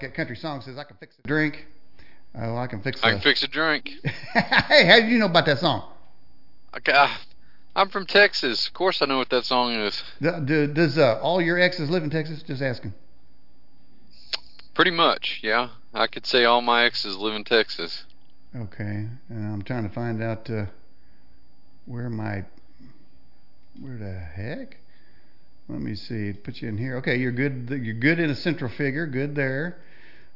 like that country song says, I can fix a drink. Oh, I can fix. I a- can fix a drink. hey, how do you know about that song? Okay, I- I'm from Texas. Of course, I know what that song is. Do- do- Does uh, all your exes live in Texas? Just asking. Pretty much, yeah. I could say all my exes live in Texas. Okay, and I'm trying to find out uh, where my where the heck. Let me see. Put you in here. Okay, you're good. You're good in a central figure. Good there.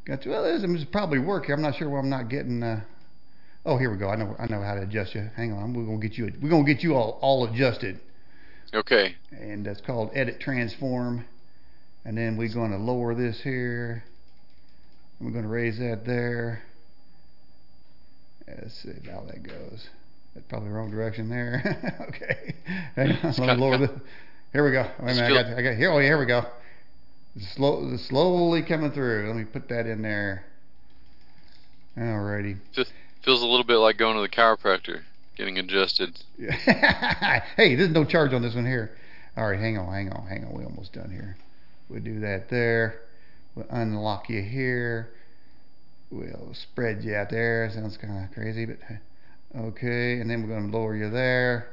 Got you. Well, this is probably work here. I'm not sure why I'm not getting. Uh, oh, here we go. I know. I know how to adjust you. Hang on. We're gonna get you. We're gonna get you all all adjusted, Okay. and that's called edit transform. And then we're gonna lower this here. And we're gonna raise that there. Let's see how that goes. That's probably the wrong direction there. okay. Hang on, let me lower this. Here we go. Wait a minute. I got, I got here. Oh, here we go. Slow, slowly coming through. Let me put that in there. Alrighty. Feels a little bit like going to the chiropractor, getting adjusted. hey, there's no charge on this one here. All right, hang on, hang on, hang on. We're almost done here. We'll do that there. We'll unlock you here. We'll spread you out there. Sounds kind of crazy, but okay. And then we're going to lower you there.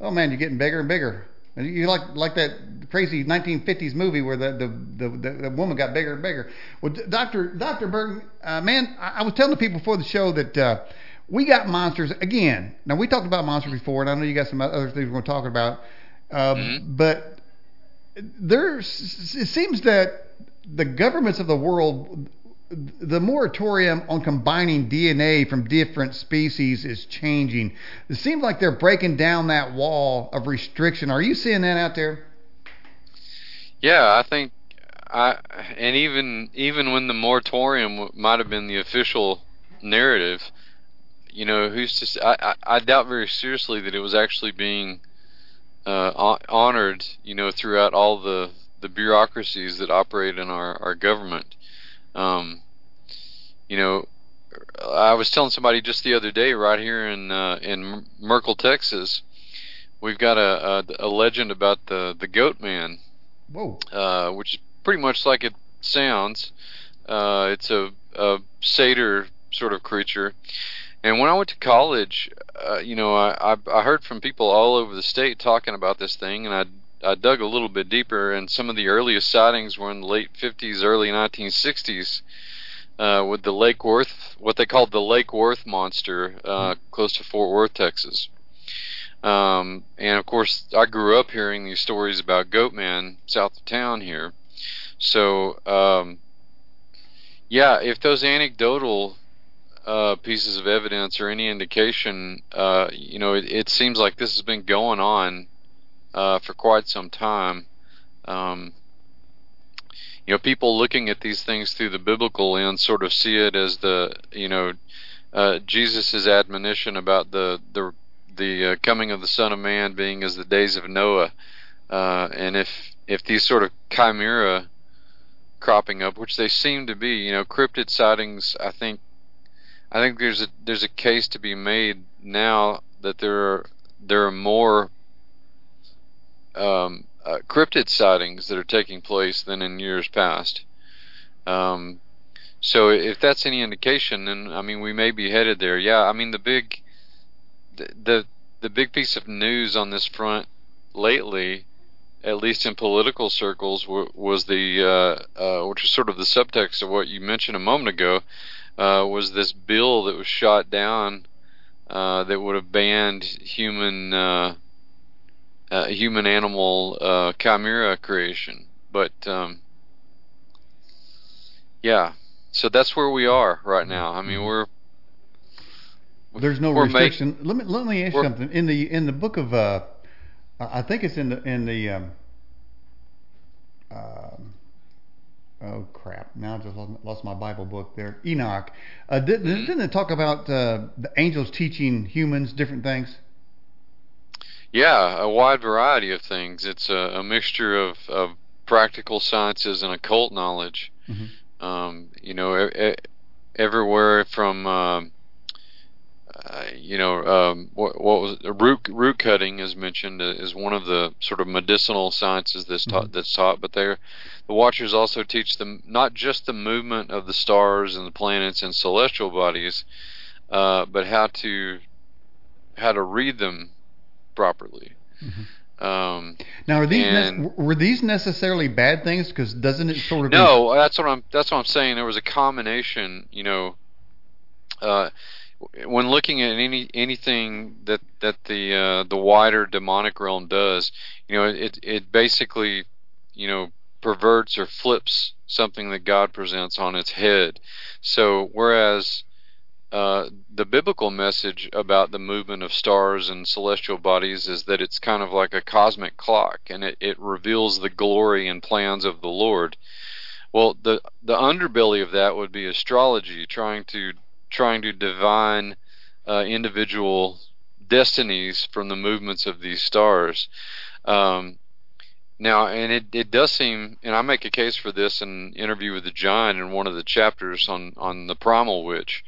Oh man, you're getting bigger and bigger. You like like that crazy 1950s movie where the the, the, the, the woman got bigger and bigger. Well, Doctor Doctor Burton, uh, man, I, I was telling the people before the show that uh, we got monsters again. Now we talked about monsters before, and I know you got some other things we're going to talk about. Um, Mhm. But there's it seems that the governments of the world the moratorium on combining DNA from different species is changing. It seems like they're breaking down that wall of restriction. Are you seeing that out there? Yeah, I think I and even even when the moratorium might have been the official narrative, you know, who's to I doubt very seriously that it was actually being uh, honored, you know, throughout all the the bureaucracies that operate in our our government. Um, you know, I was telling somebody just the other day, right here in uh, in Mer- Merkel, Texas, we've got a, a a legend about the the goat man Whoa. uh, which is pretty much like it sounds. Uh, it's a, a satyr sort of creature. And when I went to college, uh, you know, I, I I heard from people all over the state talking about this thing, and I I dug a little bit deeper, and some of the earliest sightings were in the late 50s, early 1960s, uh, with the Lake Worth, what they called the Lake Worth monster, uh, close to Fort Worth, Texas. Um, and of course, I grew up hearing these stories about Goatman south of town here. So, um, yeah, if those anecdotal uh, pieces of evidence are any indication, uh, you know, it, it seems like this has been going on uh, for quite some time. Um, you know, people looking at these things through the biblical lens sort of see it as the, you know, uh, Jesus' admonition about the the the uh, coming of the Son of Man being as the days of Noah, uh, and if if these sort of chimera cropping up, which they seem to be, you know, cryptid sightings, I think, I think there's a there's a case to be made now that there are there are more um, uh, cryptid sightings that are taking place than in years past. Um, so if that's any indication, then I mean we may be headed there. Yeah, I mean the big the the, the big piece of news on this front lately, at least in political circles, w- was the uh, uh, which was sort of the subtext of what you mentioned a moment ago, uh, was this bill that was shot down uh, that would have banned human uh, uh, human animal uh, chimera creation. But um, yeah, so that's where we are right now. I mean, we're There's no we're restriction. let me let me ask you something. In the in the book of uh, I think it's in the in the um, um, oh crap! Now I just lost, lost my Bible book there. Enoch. Uh, didn't, Mhm. didn't it talk about uh, the angels teaching humans different things? Yeah, a wide variety of things. It's a, a mixture of, of practical sciences and occult knowledge. Mhm. Um, you know, e- everywhere from um, uh, you know, um, what, what was root root cutting is mentioned uh, is one of the sort of medicinal sciences that's taught. Mhm. That's taught, but they're the Watchers also teach them not just the movement of the stars and the planets and celestial bodies, uh, but how to how to read them properly. Mhm. Um, Now, are these ne- were these necessarily bad things? Because doesn't it sort of No, that's what I'm. That's what I'm saying. There was a combination. You know, uh, when looking at any anything that that the uh, the wider demonic realm does, you know, it it basically, you know, perverts or flips something that God presents on its head. So whereas uh, the biblical message about the movement of stars and celestial bodies is that it's kind of like a cosmic clock and it, it reveals the glory and plans of the Lord. Well, the the underbelly of that would be astrology, trying to trying to divine uh, individual destinies from the movements of these stars. Um, now, and it, it does seem, and I make a case for this in interview with the giant in one of the chapters on on the primal witch,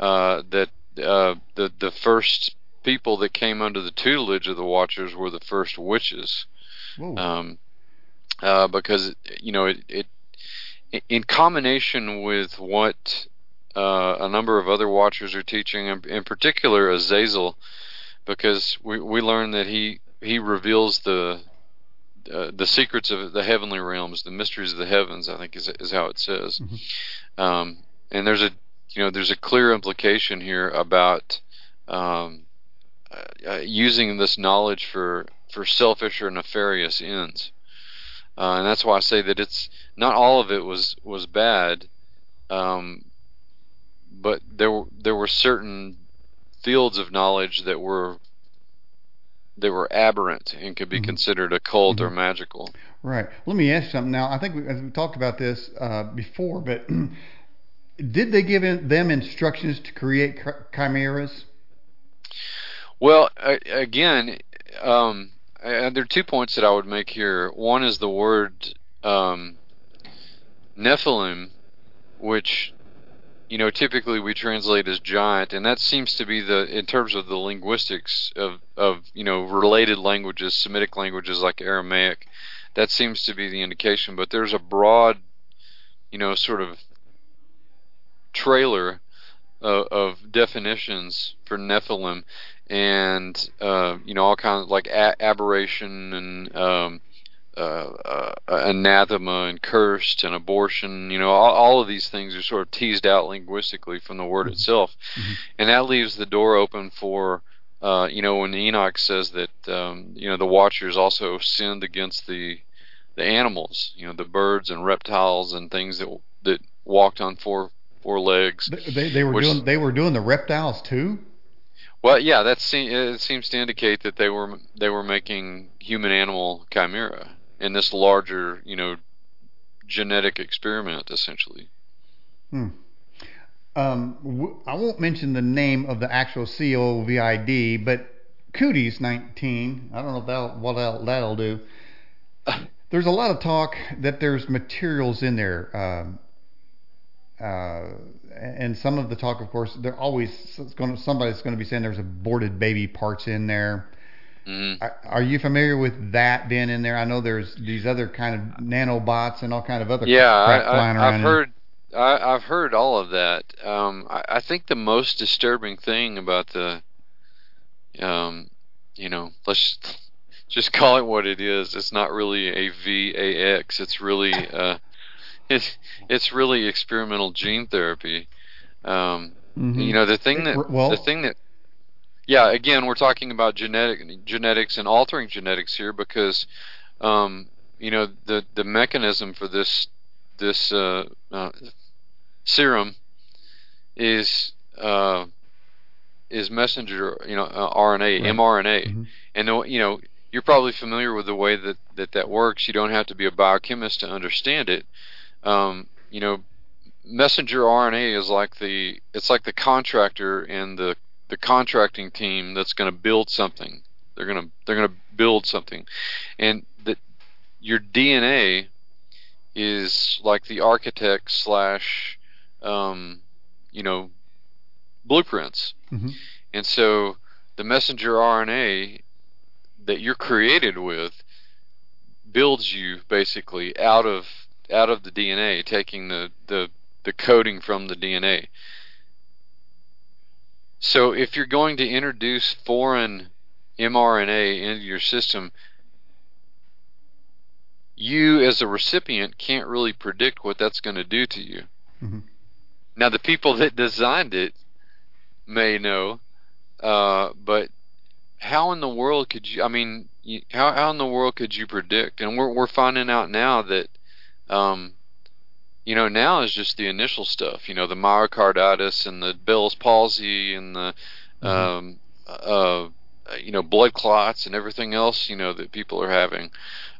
uh, that uh, the the first people that came under the tutelage of the Watchers were the first witches um, uh, because you know it, it in combination with what uh, a number of other watchers are teaching, in, in particular Azazel, because we we learn that he he reveals the uh, the secrets of the heavenly realms, the mysteries of the heavens. I think is is how it says, Mhm. um, and there's a you know there's a clear implication here about um, uh, uh, using this knowledge for for selfish or nefarious ends. Uh, and that's why I say that it's not all of it was was bad, um, but there were there were certain fields of knowledge that were that were aberrant and could be Mhm. considered occult or Mhm. magical. Right. Let me ask you something. Now, I think we, we talked about this uh, before, but did they give them instructions to create chimeras? Well, again, um, there are two points that I would make here. One is the word um, Nephilim, which you know typically we translate as giant, and that seems to be the in terms of the linguistics of of you know related languages, Semitic languages like Aramaic. That seems to be the indication, but there's a broad, you know, sort of trailer uh, of definitions for Nephilim, and uh, you know all kinds of like a- aberration and um, uh, uh, anathema and cursed and abortion. You know all, all of these things are sort of teased out linguistically from the word Mhm. itself, Mhm. and that leaves the door open for. Uh, you know when Enoch says that um, you know the Watchers also sinned against the the animals, you know the birds and reptiles and things that that walked on four four legs. They, they, were Which- doing they were doing the reptiles too. Well, yeah, that se- it seems to indicate that they were they were making human animal chimera in this larger, you know, genetic experiment, essentially. Hmm. Um, w- I won't mention the name of the actual COVID, but Cooties 19. I don't know if that'll, what that'll, that'll do. There's a lot of talk that there's materials in there. Um, and some of the talk, of course, they're always going to, somebody's going to be saying there's aborted baby parts in there. Mm. Are, are you familiar with that being in there? I know there's these other kind of nanobots and all kind of other Yeah, I, flying I, around I've in- heard. I, I've heard all of that. Um, I, I think the most disturbing thing about the, um, you know, let's just call it what it is. It's not really a VAX. It's really, uh, it's it's really experimental gene therapy. Um, Mhm. You know, the thing that Well- the thing that yeah, again, we're talking about genetic genetics and altering genetics here because um, you know the the mechanism for this this uh, uh, serum is uh, is messenger you know uh, RNA Right. mRNA Mhm. and the, you know you're probably familiar with the way that, that that works. You don't have to be a biochemist to understand it. Um, you know, messenger RNA is like the it's like the contractor and the the contracting team that's going to build something. They're going to they're going to build something, and that your DNA is like the architect slash um, you know blueprints Mhm. And so the messenger RNA that you're created with builds you basically out of out of the DNA, taking the, the, the coding from the DNA. So if you're going to introduce foreign mRNA into your system, you as a recipient can't really predict what that's going to do to you. Mm-hmm. Now, the people that designed it may know, uh, but how in the world could you? I mean, you, how how in the world could you predict? And we're we're finding out now that, um, you know, now is just the initial stuff. You know, the myocarditis and the Bell's palsy and the, mm-hmm. um, uh, you know, blood clots and everything else. You know that people are having.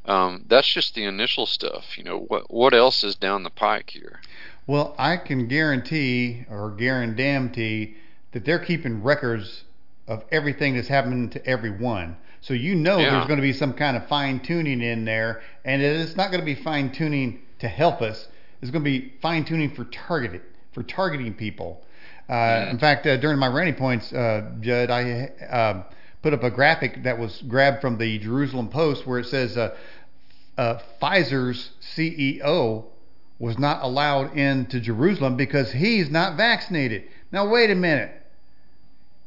Um, that's just the initial stuff. You know, what what else is down the pike here? Well, I can guarantee or guarantee that they're keeping records of everything that's happening to everyone. So you know yeah. there's going to be some kind of fine tuning in there, and it's not going to be fine tuning to help us. It's going to be fine tuning for targeted for targeting people. Uh, mm. In fact, uh, during my ranting points, uh, Judd, I uh, put up a graphic that was grabbed from the Jerusalem Post where it says uh, uh, Pfizer's CEO was not allowed into Jerusalem because he's not vaccinated. Now wait a minute.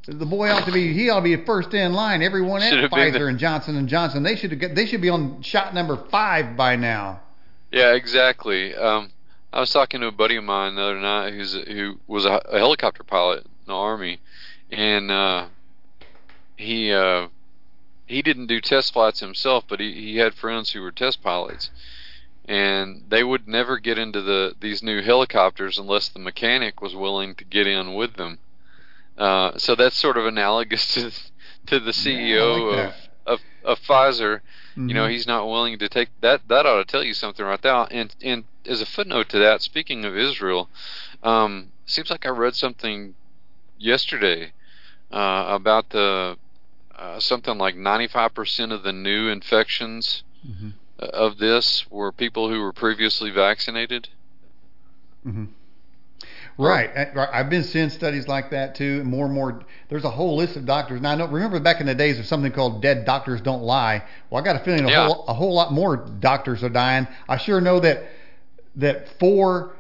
The boy ought to be he ought to be first in line. Everyone at Pfizer and Johnson and Johnson they should get, they should be on shot number five by now. Yeah, exactly. Um, I was talking to a buddy of mine the other night who's a, who was a, a, helicopter pilot in the army, and uh, he uh, he didn't do test flights himself, but he, he had friends who were test pilots, and they would never get into the these new helicopters unless the mechanic was willing to get in with them. Uh, so that's sort of analogous to to the CEO yeah, like of, of of Pfizer. Mm-hmm. You know, mm-hmm. he's not willing to take that. That ought to tell you something right there. And and as a footnote to that, speaking of Israel, um, seems like I read something yesterday uh, about the uh, something like 95% of the new infections mm-hmm. Uh, of this were people who were previously vaccinated. Mm-hmm. Right. I've been seeing studies like that too. More and more, there's a whole list of doctors. Now, I know, remember back in the days of something called "Dead Doctors Don't Lie." Well, I got a feeling a, yeah. whole, a whole lot more doctors are dying. I sure know that that four,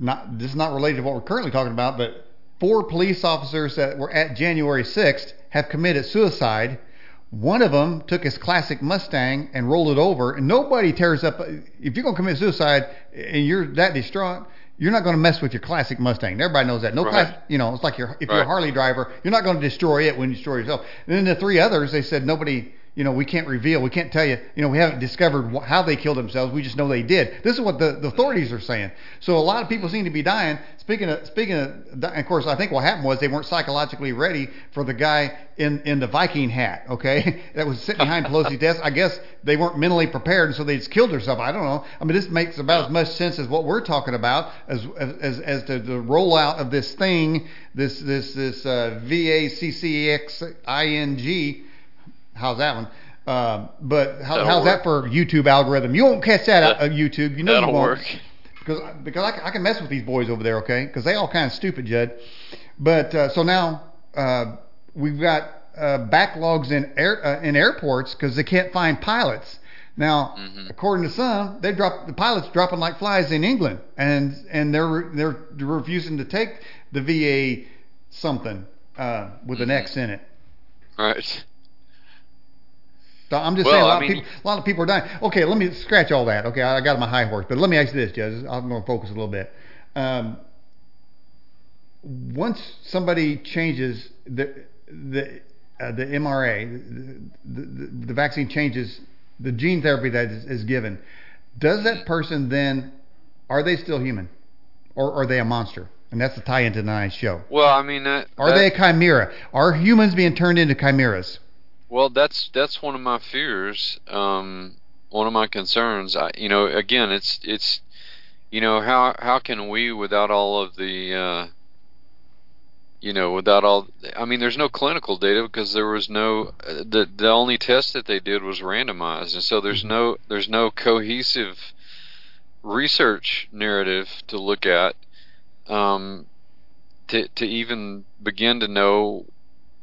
not this is not related to what we're currently talking about, but four police officers that were at January 6th have committed suicide. One of them took his classic Mustang and rolled it over. And nobody tears up. If you're going to commit suicide and you're that distraught, you're not going to mess with your classic Mustang. Everybody knows that. No right. class, you know, it's like you're, if right. you're a Harley driver, you're not going to destroy it when you destroy yourself. And then the three others, they said nobody you know, we can't reveal, we can't tell you, you know, we haven't discovered wh- how they killed themselves. We just know they did. This is what the, the authorities are saying. So a lot of people seem to be dying. Speaking of, speaking of, of course, I think what happened was they weren't psychologically ready for the guy in, in the Viking hat, okay, that was sitting behind Pelosi's desk. I guess they weren't mentally prepared, and so they just killed themselves. I don't know. I mean, this makes about as much sense as what we're talking about as as as to the rollout of this thing, this this this uh, V A C C X I N G how's that one? Uh, but how, how's work. that for YouTube algorithm? You won't catch that on YouTube. You know that'll you won't. work. Because because I, I, can mess with these boys over there, okay? Because they all kind of stupid, Judd. But uh, so now uh, we've got uh, backlogs in air uh, in airports because they can't find pilots. Now, mm-hmm. according to some, they drop the pilots dropping like flies in England, and and they're they're refusing to take the VA something uh, with mm-hmm. an X in it. Right. I'm just well, saying a lot, I mean, of people, a lot of people are dying. Okay, let me scratch all that. Okay, I got my high horse, but let me ask you this, Judge. I'm going to focus a little bit. Um, once somebody changes the the uh, the MRA, the, the, the, vaccine changes the gene therapy that is, is, given, does that person then are they still human, or are they a monster? And that's the tie into tonight's show. Well, I mean, that, are that, they a chimera? Are humans being turned into chimeras? Well, that's that's one of my fears. Um, one of my concerns. I, you know, again, it's it's, you know, how how can we without all of the, uh, you know, without all. I mean, there's no clinical data because there was no the the only test that they did was randomized, and so there's no there's no cohesive research narrative to look at um, to to even begin to know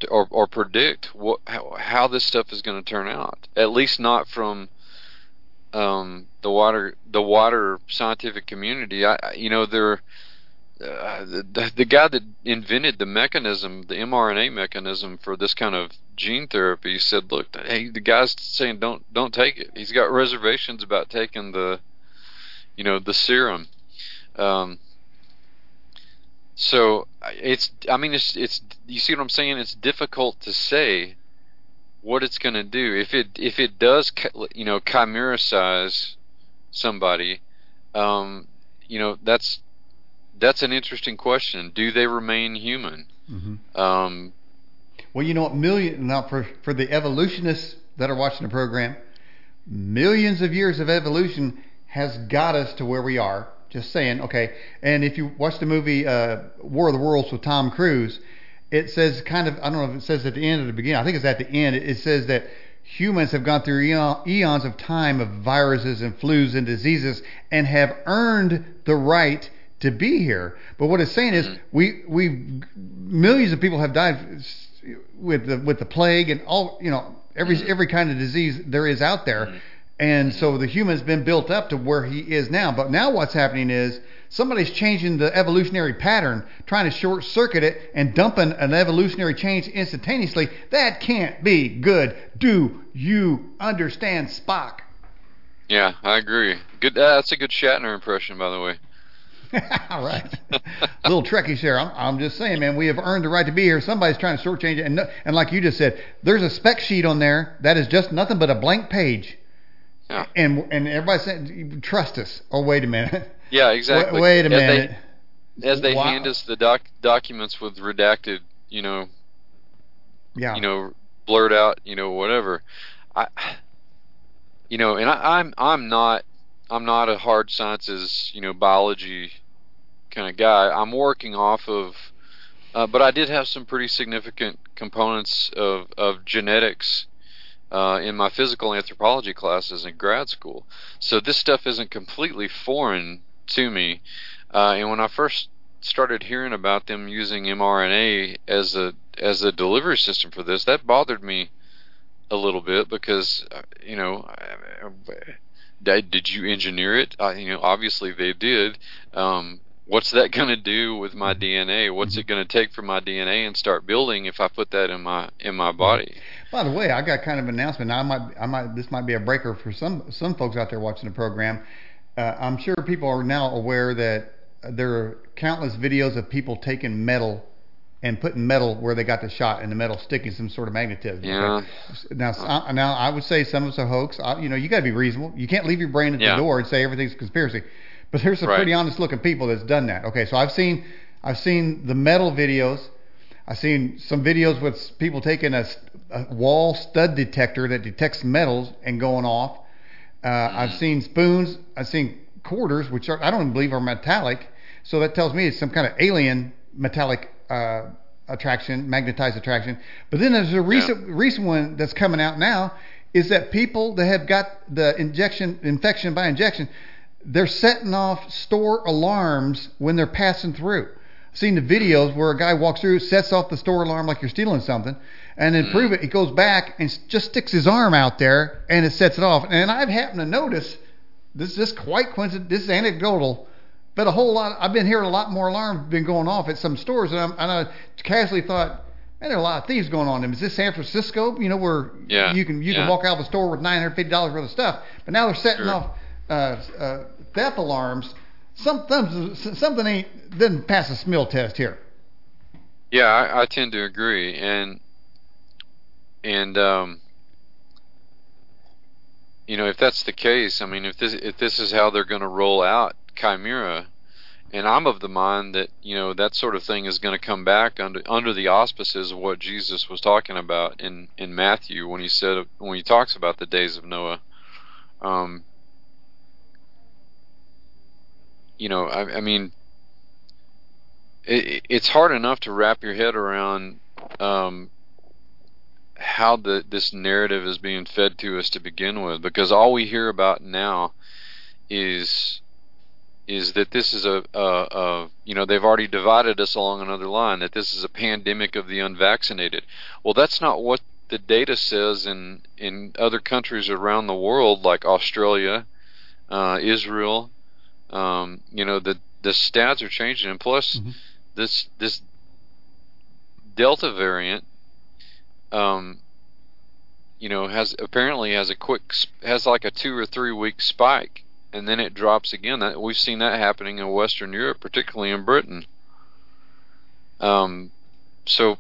or or predict what how, how this stuff is going to turn out. At least not from um, the water the water scientific community. I you know they're uh, the, the guy that invented the mechanism, the mRNA mechanism for this kind of gene therapy, said, "Look, hey, the guy's saying don't don't take it. He's got reservations about taking the, you know, the serum." Um, so it's, I mean, it's it's you see what I'm saying? It's difficult to say what it's going to do if it if it does, you know, chimericize somebody. Um, you know, that's that's an interesting question. Do they remain human? Mm-hmm. Um, well, you know what? Million now for for the evolutionists that are watching the program, millions of years of evolution has got us to where we are. Just saying, okay. And if you watch the movie uh, War of the Worlds with Tom Cruise, it says kind of I don't know if it says at the end or the beginning. I think it's at the end. It says that humans have gone through eons of time of viruses and flus and diseases and have earned the right to be here. But what it's saying is mm-hmm. we we millions of people have died with the with the plague and all you know every mm-hmm. every kind of disease there is out there. And so the human's been built up to where he is now. But now what's happening is somebody's changing the evolutionary pattern, trying to short circuit it and dumping an evolutionary change instantaneously. That can't be good. Do you understand Spock? Yeah, I agree. Good. Uh, that's a good Shatner impression, by the way. All right. a little trekkish there. I'm, I'm, just saying, man, we have earned the right to be here. Somebody's trying to shortchange it. And, and like you just said, there's a spec sheet on there that is just nothing but a blank page. Yeah. And and everybody's saying, trust us. Oh, wait a minute. Yeah, exactly. Wait, wait a as minute. They, as they wow. hand us the doc, documents with redacted, you know, yeah. you know, blurred out, you know, whatever. I, you know, and I, I'm I'm not I'm not a hard sciences, you know, biology kind of guy. I'm working off of, uh, but I did have some pretty significant components of of genetics uh, in my physical anthropology classes in grad school. So this stuff isn't completely foreign to me. Uh, and when I first started hearing about them using mRNA as a as a delivery system for this, that bothered me a little bit because uh, you know did you engineer it? You know, obviously they did. Um, what's that going to do with my DNA? What's mm-hmm. it going to take for my DNA and start building if I put that in my in my body? By the way, I got kind of an announcement. Now, I might I might this might be a breaker for some some folks out there watching the program. Uh, I'm sure people are now aware that there are countless videos of people taking metal and putting metal where they got the shot and the metal sticking some sort of magnetism. Yeah. Now, uh, now I would say some of it's a hoax. I, you know, you got to be reasonable. You can't leave your brain at yeah. the door and say everything's a conspiracy. But there's some right. pretty honest looking people that's done that. Okay, so I've seen I've seen the metal videos. I've seen some videos with people taking a, a wall stud detector that detects metals and going off. Uh, mm-hmm. I've seen spoons. I've seen quarters, which are I don't even believe are metallic. So that tells me it's some kind of alien metallic uh, attraction, magnetized attraction. But then there's a recent yeah. recent one that's coming out now is that people that have got the injection infection by injection, they're setting off store alarms when they're passing through. I've seen the videos where a guy walks through, sets off the store alarm like you're stealing something, and then mm. prove it. He goes back and just sticks his arm out there and it sets it off. And I've happened to notice this is just quite coincidental. This is anecdotal but a whole lot, I've been hearing a lot more alarms been going off at some stores, and, I'm, and I casually thought, man, there are a lot of thieves going on. Is this San Francisco? You know, where yeah. you can you yeah. can walk out of the store with nine hundred fifty dollars worth of stuff, but now they're setting sure. off uh, uh, theft alarms. Something something ain't doesn't pass a smell test here. Yeah, I, I tend to agree, and and um, you know, if that's the case, I mean, if this if this is how they're going to roll out chimera and I'm of the mind that you know that sort of thing is going to come back under under the auspices of what Jesus was talking about in in Matthew when he said when he talks about the days of Noah. Um, you know, I, I mean, it, it's hard enough to wrap your head around um, how the this narrative is being fed to us to begin with, because all we hear about now is is that this is a, a, a you know they've already divided us along another line that this is a pandemic of the unvaccinated. Well, that's not what the data says in in other countries around the world, like Australia, uh, Israel. Um, you know the the stats are changing, and plus Mhm. this this Delta variant, um, you know, has apparently has a quick has like a two or three week spike, and then it drops again. That we've seen that happening in Western Europe, particularly in Britain. Um, so,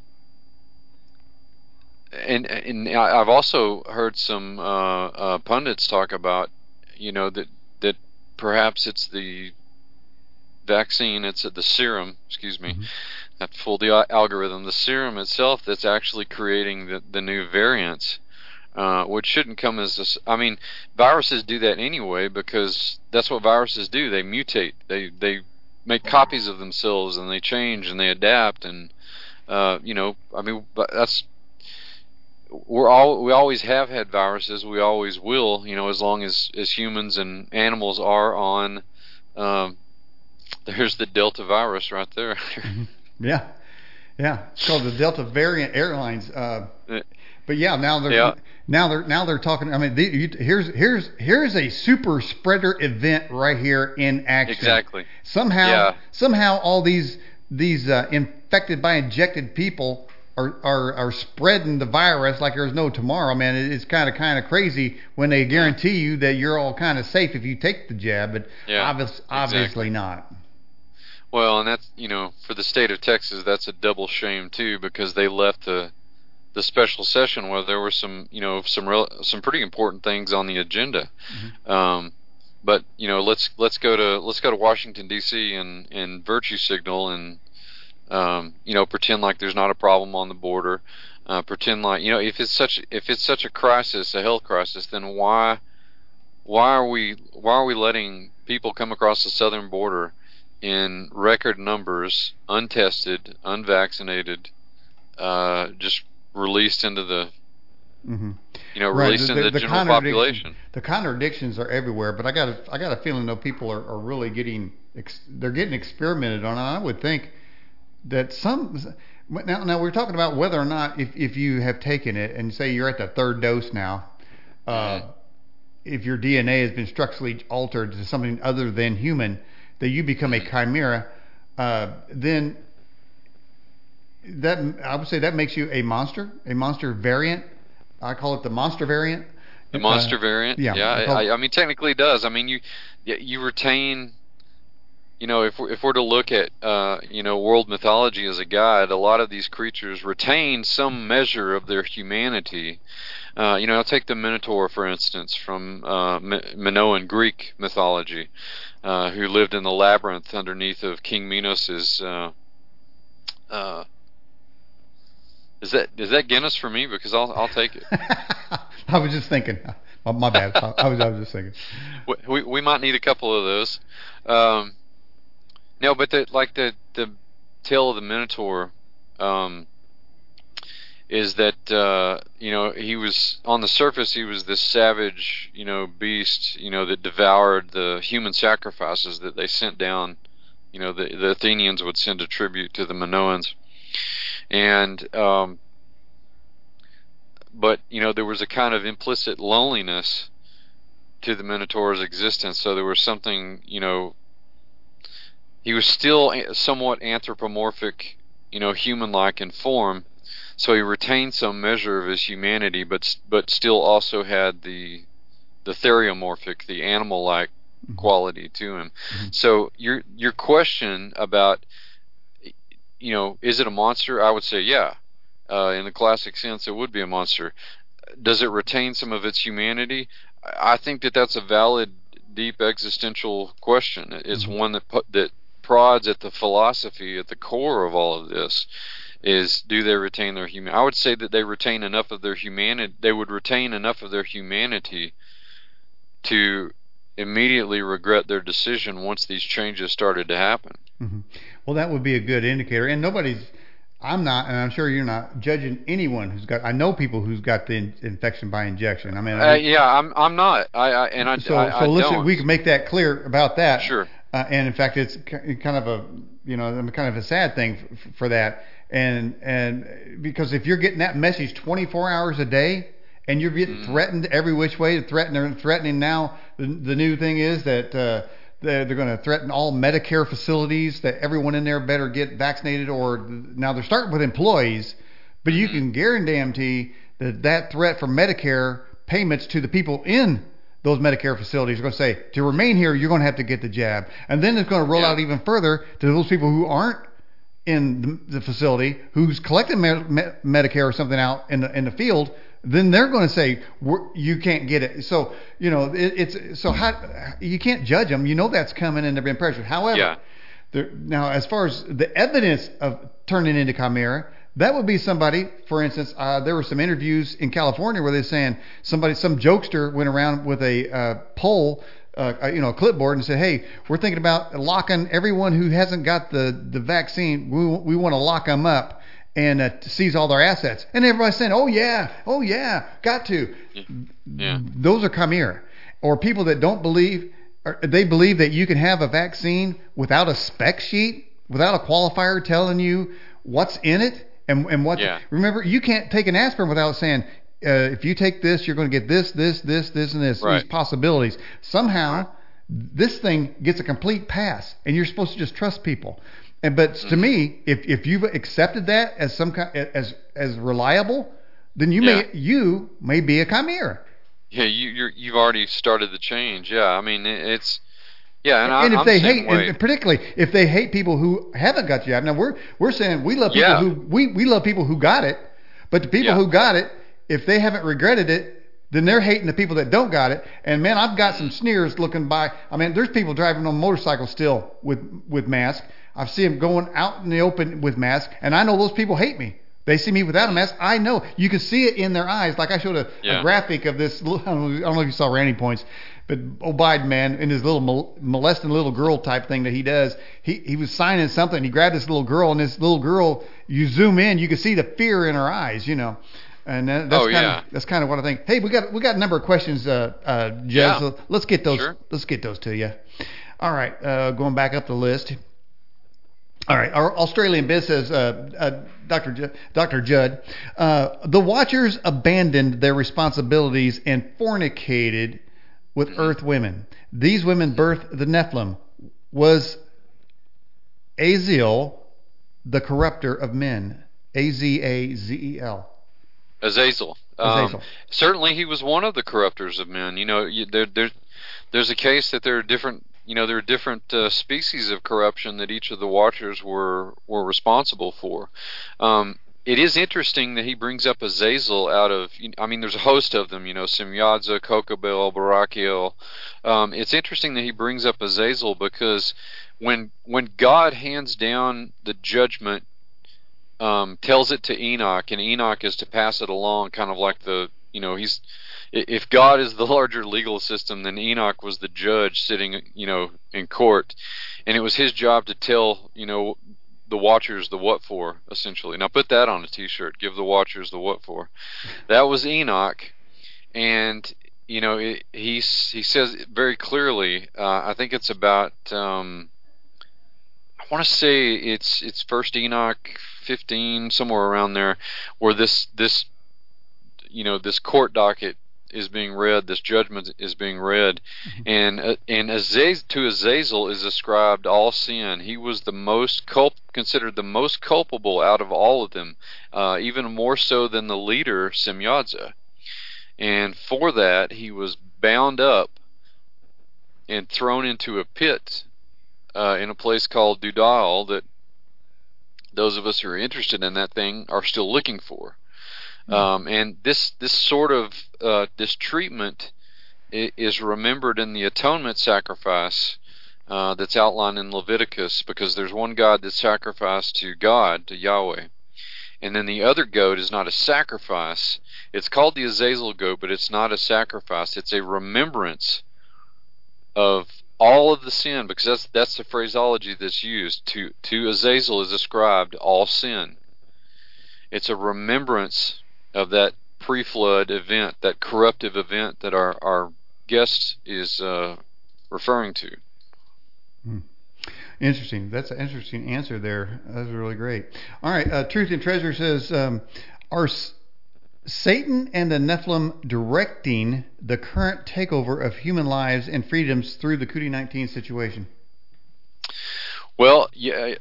and and I've also heard some uh, uh, pundits talk about, you know, that that perhaps it's the vaccine, it's the serum, excuse me, Mhm. not fool the algorithm, the serum itself that's actually creating the, the new variants, uh, which shouldn't come as a s I mean, viruses do that anyway because that's what viruses do. They mutate. They they make copies of themselves and they change and they adapt and uh, you know, I mean, but that's we're all we always have had viruses. We always will. You know, as long as as humans and animals are on. Um, there's the Delta virus right there. Mhm. Yeah, yeah. It's called the Delta variant airlines. Uh, but yeah, now they're Yeah. now they're now they're talking. I mean, the, you, here's here's here's a super spreader event right here in action. exactly. Somehow, Yeah. somehow, all these these uh, infected by injected people are, are are spreading the virus like there's no tomorrow. Man, It- it's kind of kind of crazy when they guarantee you that you're all kind of safe if you take the jab, but Yeah, obvious, obviously not. Well, and that's you know for the state of Texas, that's a double shame too because they left the the special session where there were some you know some real some pretty important things on the agenda. Um, but you know let's let's go to let's go to Washington D.C. and and virtue signal and um, you know pretend like there's not a problem on the border. Uh, pretend like you know if it's such if it's such a crisis, a health crisis, then why why are we why are we letting people come across the southern border in record numbers, untested, unvaccinated, uh, just released into the hmm you know Right, released the- into the- the, general population. The contradictions are everywhere, but I got a, I got a feeling though people are, are really getting ex, they're getting experimented on. And I would think that some now now we're talking about whether or not if, if you have taken it and say you're at the third dose now, uh, Mhm. if your DNA has been structurally altered to something other than human, that you become a chimera, uh, then that I would say that makes you a monster, a monster variant. I call it the monster variant. The monster Uh, variant. yeah, Yeah. I I, I mean, technically it does. I mean, you you retain. You know, if we're, if we're to look at uh, you know world mythology as a guide, a lot of these creatures retain some measure of their humanity. Uh, you know, I'll take the Minotaur for instance from uh, Minoan Greek mythology, uh, who lived in the labyrinth underneath of King Minos's. Uh, uh, is that is that Guinness for me? Because I'll I'll take it. I was just thinking. My, my bad. I, I was I was just thinking. we, we we might need a couple of those. Um, no, but the like the the tale of the Minotaur um, is that uh, you know he was on the surface he was this savage you know beast you know that devoured the human sacrifices that they sent down. You know the the Athenians would send a tribute to the Minoans, and um, but you know there was a kind of implicit loneliness to the Minotaur's existence. So there was something, you know, he was still somewhat anthropomorphic, you know, human-like in form. So he retained some measure of his humanity, but but still also had the the theriomorphic, the animal-like Mhm. quality to him. Mhm. So your your question about, you know, is it a monster? I would say yeah. Uh, in the classic sense, it would be a monster. Does it retain some of its humanity? I think that that's a valid, deep existential question. It's Mhm. one that that prods at the philosophy at the core of all of this. Is do they retain their human? I would say that they retain enough of their humanity. They would retain enough of their humanity to immediately regret their decision once these changes started to happen. hmm Well, that would be a good indicator. And nobody's, I'm not, and I'm sure you're not judging anyone who's got. I know people who's got the in, infection by injection. I mean, I Uh, yeah, I'm I'm not. I, I and I so I, I so listen, don't. we can make that clear about that. Sure. Uh, and in fact, it's kind of a you know kind of a sad thing f- for that. And and because if you're getting that message 24 hours a day, and you're getting mm. threatened every which way, threatening threatening now. The, the new thing is that. Uh, they're, they're going to threaten all Medicare facilities that everyone in there better get vaccinated, or now they're starting with employees, but you can guarantee that that threat for Medicare payments to the people in those Medicare facilities are going to say to remain here, you're going to have to get the jab, and then it's going to roll yeah. out even further to those people who aren't in the, the facility, who's collecting me- me- Medicare or something out in the in the field then they're going to say you can't get it. So you know it, it's so how you can't judge them. You know that's coming and they're being pressured. However, yeah. there, now as far as the evidence of turning into chimera, that would be somebody. For instance, uh, there were some interviews in California where they're saying somebody, some jokester went around with a uh, pole. Uh, you know, a clipboard and said, "Hey, we're thinking about locking everyone who hasn't got the the vaccine. We we want to lock them up and uh, seize all their assets. And everybody's saying, "Oh yeah, oh yeah, got to." Yeah. Those are chimera, or people that don't believe. They believe that you can have a vaccine without a spec sheet, without a qualifier telling you what's in it and and what. Yeah. Remember, you can't take an aspirin without saying. Uh, if you take this, you're going to get this, this, this, this, and this. Right. These possibilities. Somehow, this thing gets a complete pass, and you're supposed to just trust people. And but to mm-hmm. me, if if you've accepted that as some kind as as reliable, then you yeah. may you may be a chimera. Yeah, you you're, you've already started the change. Yeah, I mean it's yeah, and, and I, if I'm they the hate, and particularly if they hate people who haven't got the jab. Now we're we're saying we love people yeah. who we we love people who got it, but the people yeah. who got it, if they haven't regretted it, then they're hating the people that don't got it. And man, I've got some sneers looking by. I mean, there's people driving on motorcycles still with with masks. I see them going out in the open with masks, and I know those people hate me. They see me without a mask. I know. You can see it in their eyes. Like I showed a, yeah. a graphic of this. I don't, know, I don't know if you saw Ranting Points, but old Biden man in his little molesting little girl type thing that he does. He he was signing something. He grabbed this little girl, and this little girl. You zoom in, you can see the fear in her eyes. You know. And that's oh, kind yeah. of that's kind of what I think. Hey, we got we got a number of questions, uh, uh, Jez. Yeah. So let's get those. Sure. Let's get those to you. All right, uh, going back up the list. All right, our Australian biz says, uh, uh, Dr. J- Dr. Judd, uh, the Watchers abandoned their responsibilities and fornicated with Earth women. These women birthed the Nephilim. Was Azazel the corrupter of men? A Z A Z E L. Azazel. Azazel. Um, certainly, he was one of the corruptors of men. You know, you, there, there, there's a case that there are different you know there are different uh, species of corruption that each of the watchers were were responsible for. Um, it is interesting that he brings up Azazel out of. I mean, there's a host of them. You know, Semyaza, Kokabel, Barakiel. Um, it's interesting that he brings up Azazel because when when God hands down the judgment, um, tells it to Enoch, and Enoch is to pass it along, kind of like the you know he's if God is the larger legal system, then Enoch was the judge sitting, you know, in court, and it was his job to tell, you know, the watchers the what for, essentially. Now put that on a T-shirt. Give the watchers the what for. That was Enoch, and you know, it, he he says very clearly. Uh, I think it's about. Um, I want to say it's it's First Enoch 15, somewhere around there, where this this you know this court docket is being read, this judgment is being read, mm-hmm. and uh, and Azaz, to Azazel is ascribed all sin. He was the most culp, considered the most culpable out of all of them, uh, even more so than the leader Semyaza. And for that, he was bound up and thrown into a pit uh, in a place called Dudael that those of us who are interested in that thing are still looking for. Um, and this this sort of uh, this treatment is remembered in the atonement sacrifice uh, that's outlined in Leviticus because there's one God that's sacrificed to God, to Yahweh. And then the other goat is not a sacrifice. It's called the Azazel goat, but it's not a sacrifice. It's a remembrance of all of the sin because that's that's the phraseology that's used. To to Azazel is ascribed all sin. It's a remembrance of that pre-flood event, that corruptive event that our our guest is uh, referring to. Hmm. Interesting. That's an interesting answer there. That's really great. All right. Uh, Truth and Treasure says, um, are Satan and the Nephilim directing the current takeover of human lives and freedoms through the COVID 19 situation? Well, yeah,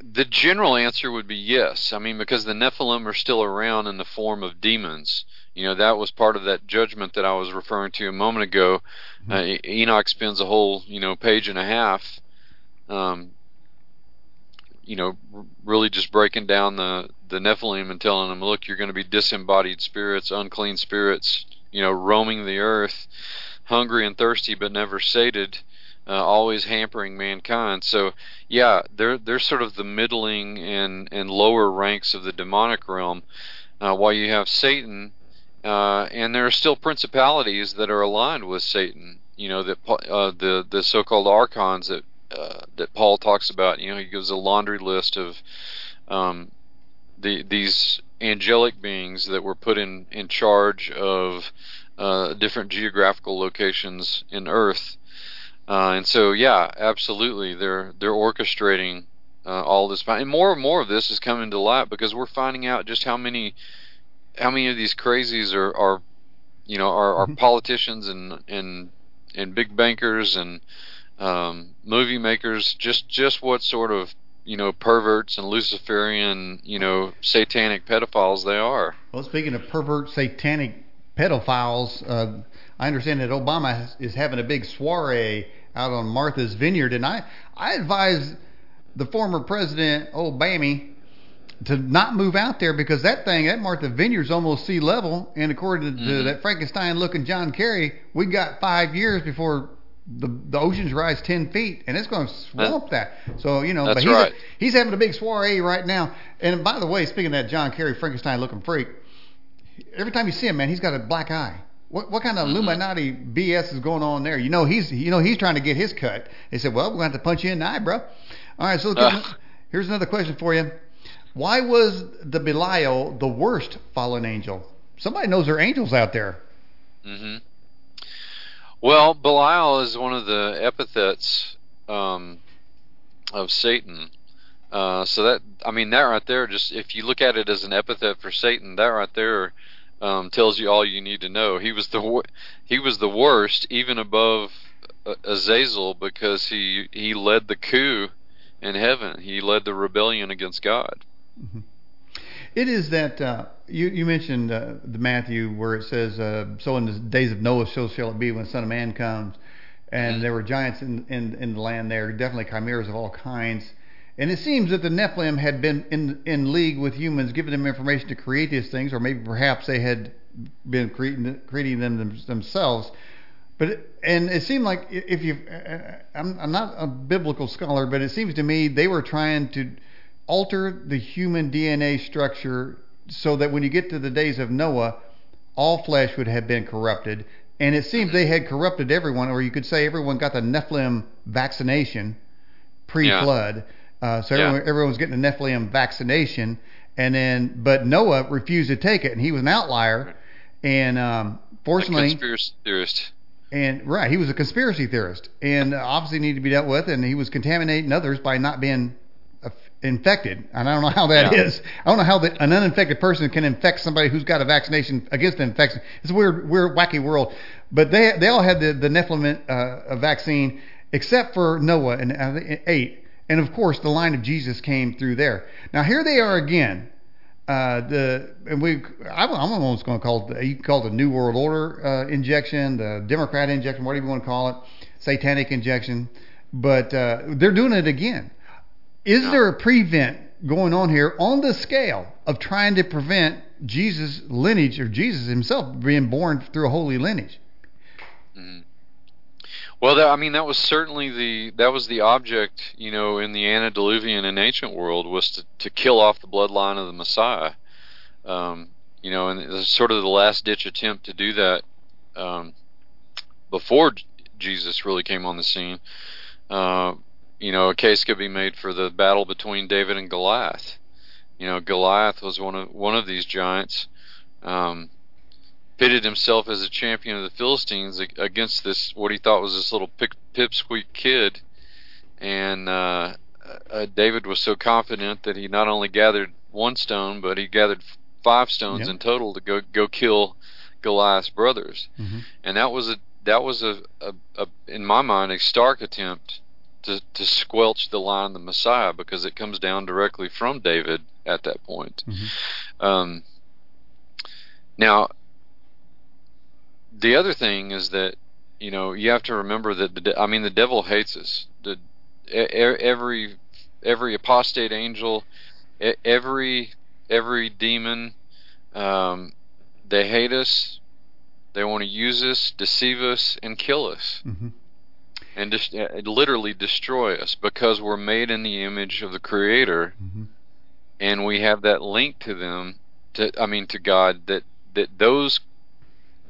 the general answer would be yes. I mean, because the Nephilim are still around in the form of demons. You know, that was part of that judgment that I was referring to a moment ago. Mm-hmm. Uh, Enoch spends a whole, you know, page and a half, um, you know, really just breaking down the the Nephilim and telling them, look, you're going to be disembodied spirits, unclean spirits, you know, roaming the earth, hungry and thirsty but never sated uh, always hampering mankind. So yeah, they're they're sort of the middling and and lower ranks of the demonic realm. Uh, while you have Satan, uh, and there are still principalities that are aligned with Satan. You know that uh, the the so-called archons that uh, that Paul talks about. You know he gives a laundry list of um, the these angelic beings that were put in in charge of uh, different geographical locations in Earth uh, and so, yeah, absolutely, they're they're orchestrating uh, all this, and more and more of this is coming to light because we're finding out just how many how many of these crazies are are you know are, are mm-hmm. politicians and and and big bankers and um, movie makers. Just just what sort of you know perverts and Luciferian you know satanic pedophiles they are. Well, speaking of pervert satanic pedophiles. Uh, I understand that Obama is having a big soiree out on Martha's Vineyard, and I I advise the former president Obama to not move out there because that thing, that Martha Vineyard's almost sea level, and according to mm-hmm. that Frankenstein-looking John Kerry, we got five years before the the oceans rise ten feet, and it's going to swamp that. So you know, but he's right. he's having a big soiree right now. And by the way, speaking of that John Kerry Frankenstein-looking freak, every time you see him, man, he's got a black eye. What, what kind of mm-hmm. Illuminati BS is going on there? You know he's you know he's trying to get his cut. They said, well, we're going to have to punch you in the eye, bro. All right, so uh. here's another question for you. Why was the Belial the worst fallen angel? Somebody knows there are angels out there. Mm-hmm. Well, Belial is one of the epithets um, of Satan. Uh, so that I mean that right there, just if you look at it as an epithet for Satan, that right there um, tells you all you need to know. He was the he was the worst, even above uh, Azazel, because he he led the coup in heaven. He led the rebellion against God. Mm-hmm. It is that uh, you you mentioned uh, the Matthew where it says, uh, "So in the days of Noah, so shall it be when the Son of Man comes." And mm-hmm. there were giants in, in in the land there, definitely chimeras of all kinds. And it seems that the Nephilim had been in in league with humans, giving them information to create these things, or maybe perhaps they had been creating creating them, them themselves. But and it seemed like if you, uh, uh, I'm, I'm not a biblical scholar, but it seems to me they were trying to alter the human DNA structure so that when you get to the days of Noah, all flesh would have been corrupted. And it seems they had corrupted everyone, or you could say everyone got the Nephilim vaccination pre-flood. Yeah uh, so yeah. everyone, everyone was getting the Nephilim vaccination, and then but Noah refused to take it, and he was an outlier, and um, fortunately, a conspiracy theorist. And right, he was a conspiracy theorist, and obviously needed to be dealt with, and he was contaminating others by not being infected. And I don't know how that yeah. is. I don't know how the, an uninfected person can infect somebody who's got a vaccination against the infection. It's a weird, weird, wacky world. But they they all had the the Nephilim uh, vaccine except for Noah and uh, eight. And of course, the line of Jesus came through there. Now here they are again. Uh, the and we I'm, almost going to call it the, you call it the New World Order uh, injection, the Democrat injection, whatever you want to call it, satanic injection. But uh, they're doing it again. Is there a prevent going on here on the scale of trying to prevent Jesus' lineage or Jesus himself being born through a holy lineage? Well, that, I mean, that was certainly the that was the object, you know, in the antediluvian and ancient world was to to kill off the bloodline of the Messiah. Um, you know, and it was sort of the last ditch attempt to do that um, before Jesus really came on the scene. Uh, you know, a case could be made for the battle between David and Goliath. You know, Goliath was one of one of these giants. Um, pitted himself as a champion of the Philistines against this what he thought was this little pip, pipsqueak kid, and uh, uh, David was so confident that he not only gathered one stone, but he gathered five stones Yep. in total to go go kill Goliath's brothers, hmm and that was a that was a, a, a in my mind a stark attempt to to squelch the line of the Messiah because it comes down directly from David at that point. hmm Um, now, the other thing is that you know you have to remember that the de- I mean the devil hates us. The every every apostate angel, every every demon, um, they hate us. They want to use us, deceive us, and kill us, hmm and just uh, literally destroy us because we're made in the image of the Creator hmm and we have that link to them to I mean to God that that those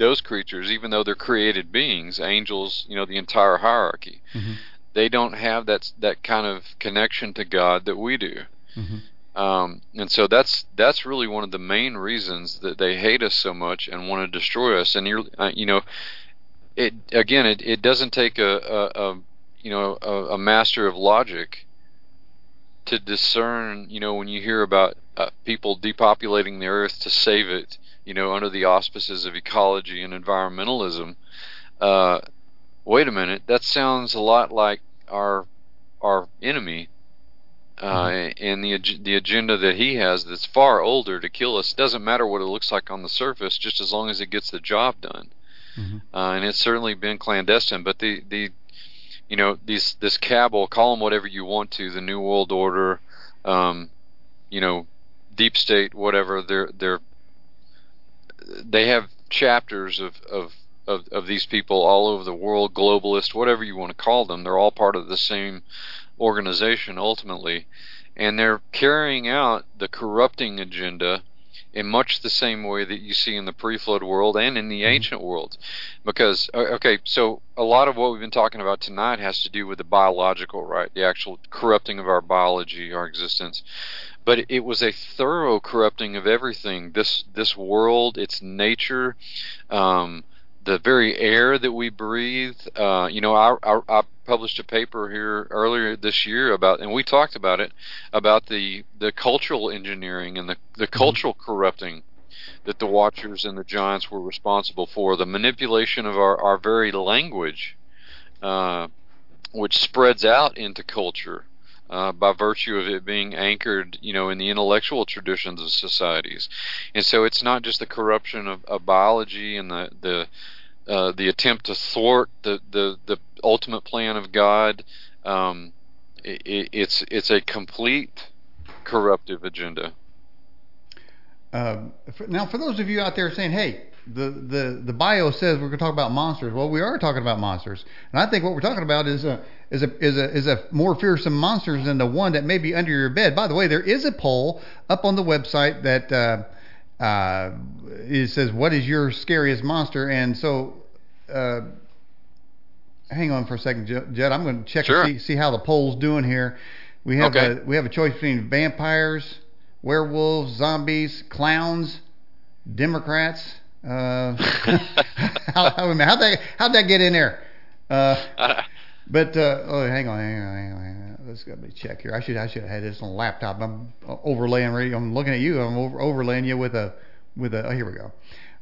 those creatures even though they're created beings angels you know the entire hierarchy hmm they don't have that that kind of connection to God that we do. Hmm um, and so that's that's really one of the main reasons that they hate us so much and want to destroy us. And you're uh, you know it again it, it doesn't take a, a, a you know a, a master of logic to discern you know when you hear about uh, people depopulating the earth to save it you know under the auspices of ecology and environmentalism uh, wait a minute that sounds a lot like our our enemy uh, and the ag- the agenda that he has that's far older to kill us doesn't matter what it looks like on the surface just as long as it gets the job done hmm uh, and it's certainly been clandestine. But the the you know these this cabal, call them whatever you want to, the New World Order, um, you know, deep state, whatever. They're they're they have chapters of of of, of these people all over the world, globalist, whatever you want to call them. They're all part of the same organization ultimately, and they're carrying out the corrupting agenda in much the same way that you see in the pre-flood world and in the Mhm. ancient world because okay so a lot of what we've been talking about tonight has to do with the biological right the actual corrupting of our biology our existence but it was a thorough corrupting of everything. This this world its nature um, the very air that we breathe uh, you know I, I, I published a paper here earlier this year about and we talked about it about the the cultural engineering and the the cultural corrupting that the Watchers and the Giants were responsible for, the manipulation of our, our very language, uh, which spreads out into culture uh, by virtue of it being anchored, you know, in the intellectual traditions of societies. And so it's not just the corruption of, of biology and the the uh, the attempt to thwart the, the, the ultimate plan of God. Um, it, it's it's a complete corruptive agenda. Um, for, now, for those of you out there saying, "Hey, the, the, the bio says we're going to talk about monsters," well, we are talking about monsters, and I think what we're talking about is a is a is a is a more fearsome monster than the one that may be under your bed. By the way, there is a poll up on the website that uh, uh, it says, "What is your scariest monster?" And so. Uh, hang on for a second, Judd. I'm going to check Sure. and see, see how the poll's doing here. We have Okay. a we have a choice between vampires, werewolves, zombies, clowns, Democrats. Uh, how, how, how'd that how'd that get in there? Uh, but uh, oh, hang on, hang on, hang on, hang on. Let's go me check here. I should I should have had this on the laptop. I'm uh, overlaying. right- I'm looking at you. I'm over, overlaying you with a with a. Oh, here we go.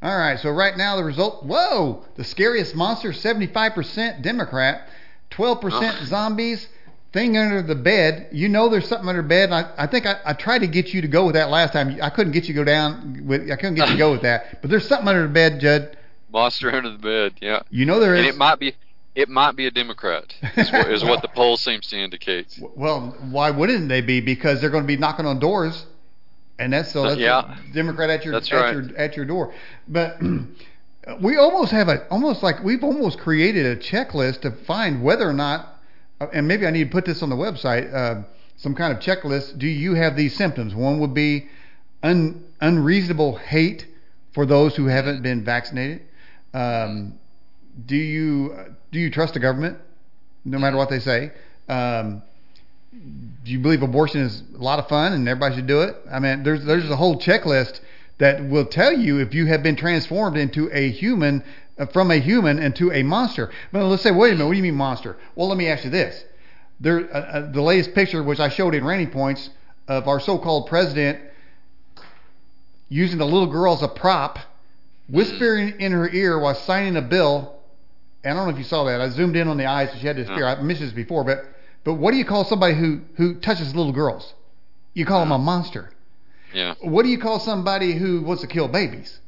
All right. So right now the result. Whoa! The scariest monster, 75% Democrat, 12% Oh. zombies. Thing under the bed. You know there's something under the bed. And I, I think I, I tried to get you to go with that last time. I couldn't get you to go down with. I couldn't get you to go with that. But there's something under the bed, Judd. Monster under the bed, yeah. You know there And it might be it might be a Democrat. Is what, is what the poll seems to indicate. Well, why wouldn't they be? Because they're going to be knocking on doors, and that's so that's Yeah. a Democrat at your That's at right. your at your door. But we almost have a almost like we've almost created a checklist to find whether or not, uh, and maybe I need to put this on the website, uh, some kind of checklist. Do you have these symptoms? One would be un, unreasonable hate for those who haven't been vaccinated. Um, do you do you trust the government, no matter what they say? Um, do you believe abortion is a lot of fun and everybody should do it? I mean, there's there's a whole checklist that will tell you if you have been transformed into a human uh, from a human into a monster. But let's say, wait a minute, what do you mean monster? Well, let me ask you this: there uh, uh, the latest picture, which I showed in Ranting Points, of our so-called president using the little girl as a prop, whispering in her ear while signing a bill. And I don't know if you saw that. I zoomed in on the eyes. She had this fear. I mentioned this before, but but what do you call somebody who who touches little girls? You call them a mm-hmm. monster. Yeah. What do you call somebody who wants to kill babies?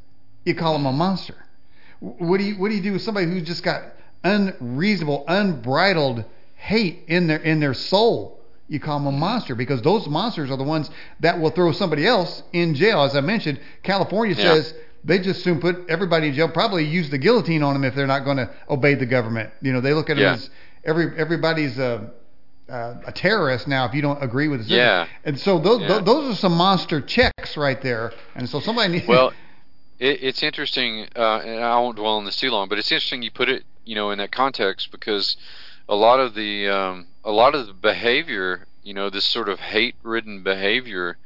You call them a monster. What do you what do you do with somebody who's just got unreasonable, unbridled hate in their in their soul? You call them a mm-hmm. monster because those monsters are the ones that will throw somebody else in jail. As I mentioned, California Yeah. says they just soon put everybody in jail. Probably use the guillotine on them if they're not going to obey the government. You know, they look at Yeah. them as every everybody's a, a terrorist now if you don't agree with Them. Yeah. And so those Yeah. those are some monster checks right there. And so somebody needs. Well, it, it's interesting, uh, and I won't dwell on this too long, but it's interesting you put it, you know, in that context because a lot of the um, a lot of the behavior, you know, this sort of hate-ridden behavior,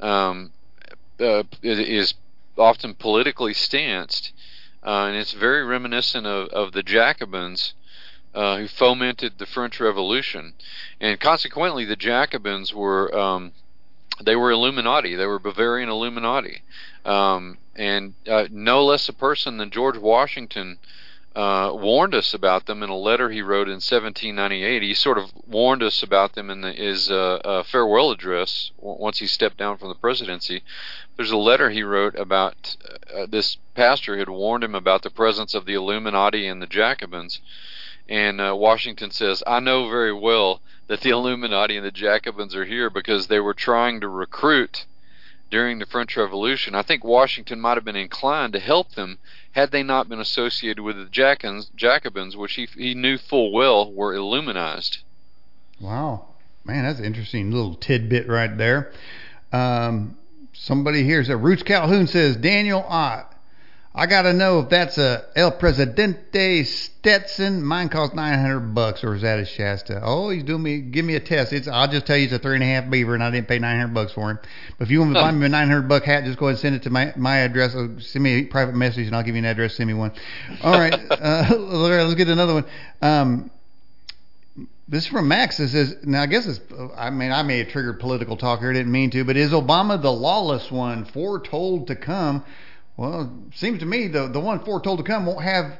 um, uh, is often politically stanced, uh, and it's very reminiscent of, of the Jacobins. Uh, who fomented the French Revolution, and consequently, the Jacobins were um, they were Illuminati. They were Bavarian Illuminati, um, and uh, no less a person than George Washington uh, warned us about them in a letter he wrote in 1798. He sort of warned us about them in the, his uh, uh, farewell address once he stepped down from the presidency. There's a letter he wrote about uh, this pastor had warned him about the presence of the Illuminati and the Jacobins. And uh, Washington says, I know very well that the Illuminati and the Jacobins are here because they were trying to recruit during the French Revolution. I think Washington might have been inclined to help them had they not been associated with the Jacobins, Jacobins which he, he knew full well were Illuminized. Wow, man, that's an interesting little tidbit right there. Um, somebody here said Roots Calhoun says Daniel Ott. I gotta know if that's a El Presidente Stetson. Mine costs nine hundred bucks, or is that a Shasta? Oh, he's doing me. Give me a test. It's. I'll just tell you it's a three and a half beaver, and I didn't pay nine hundred bucks for him. But if you want to buy me a nine hundred buck hat, just go ahead and send it to my my address. Or send me a private message, and I'll give you an address. Send me one. All right, uh, let's get another one. Um, this is from Max. It says, now I guess it's, I mean, I may have triggered political talk here. I didn't mean to, but is Obama the lawless one, foretold to come? Well, it seems to me the the one foretold to come won't have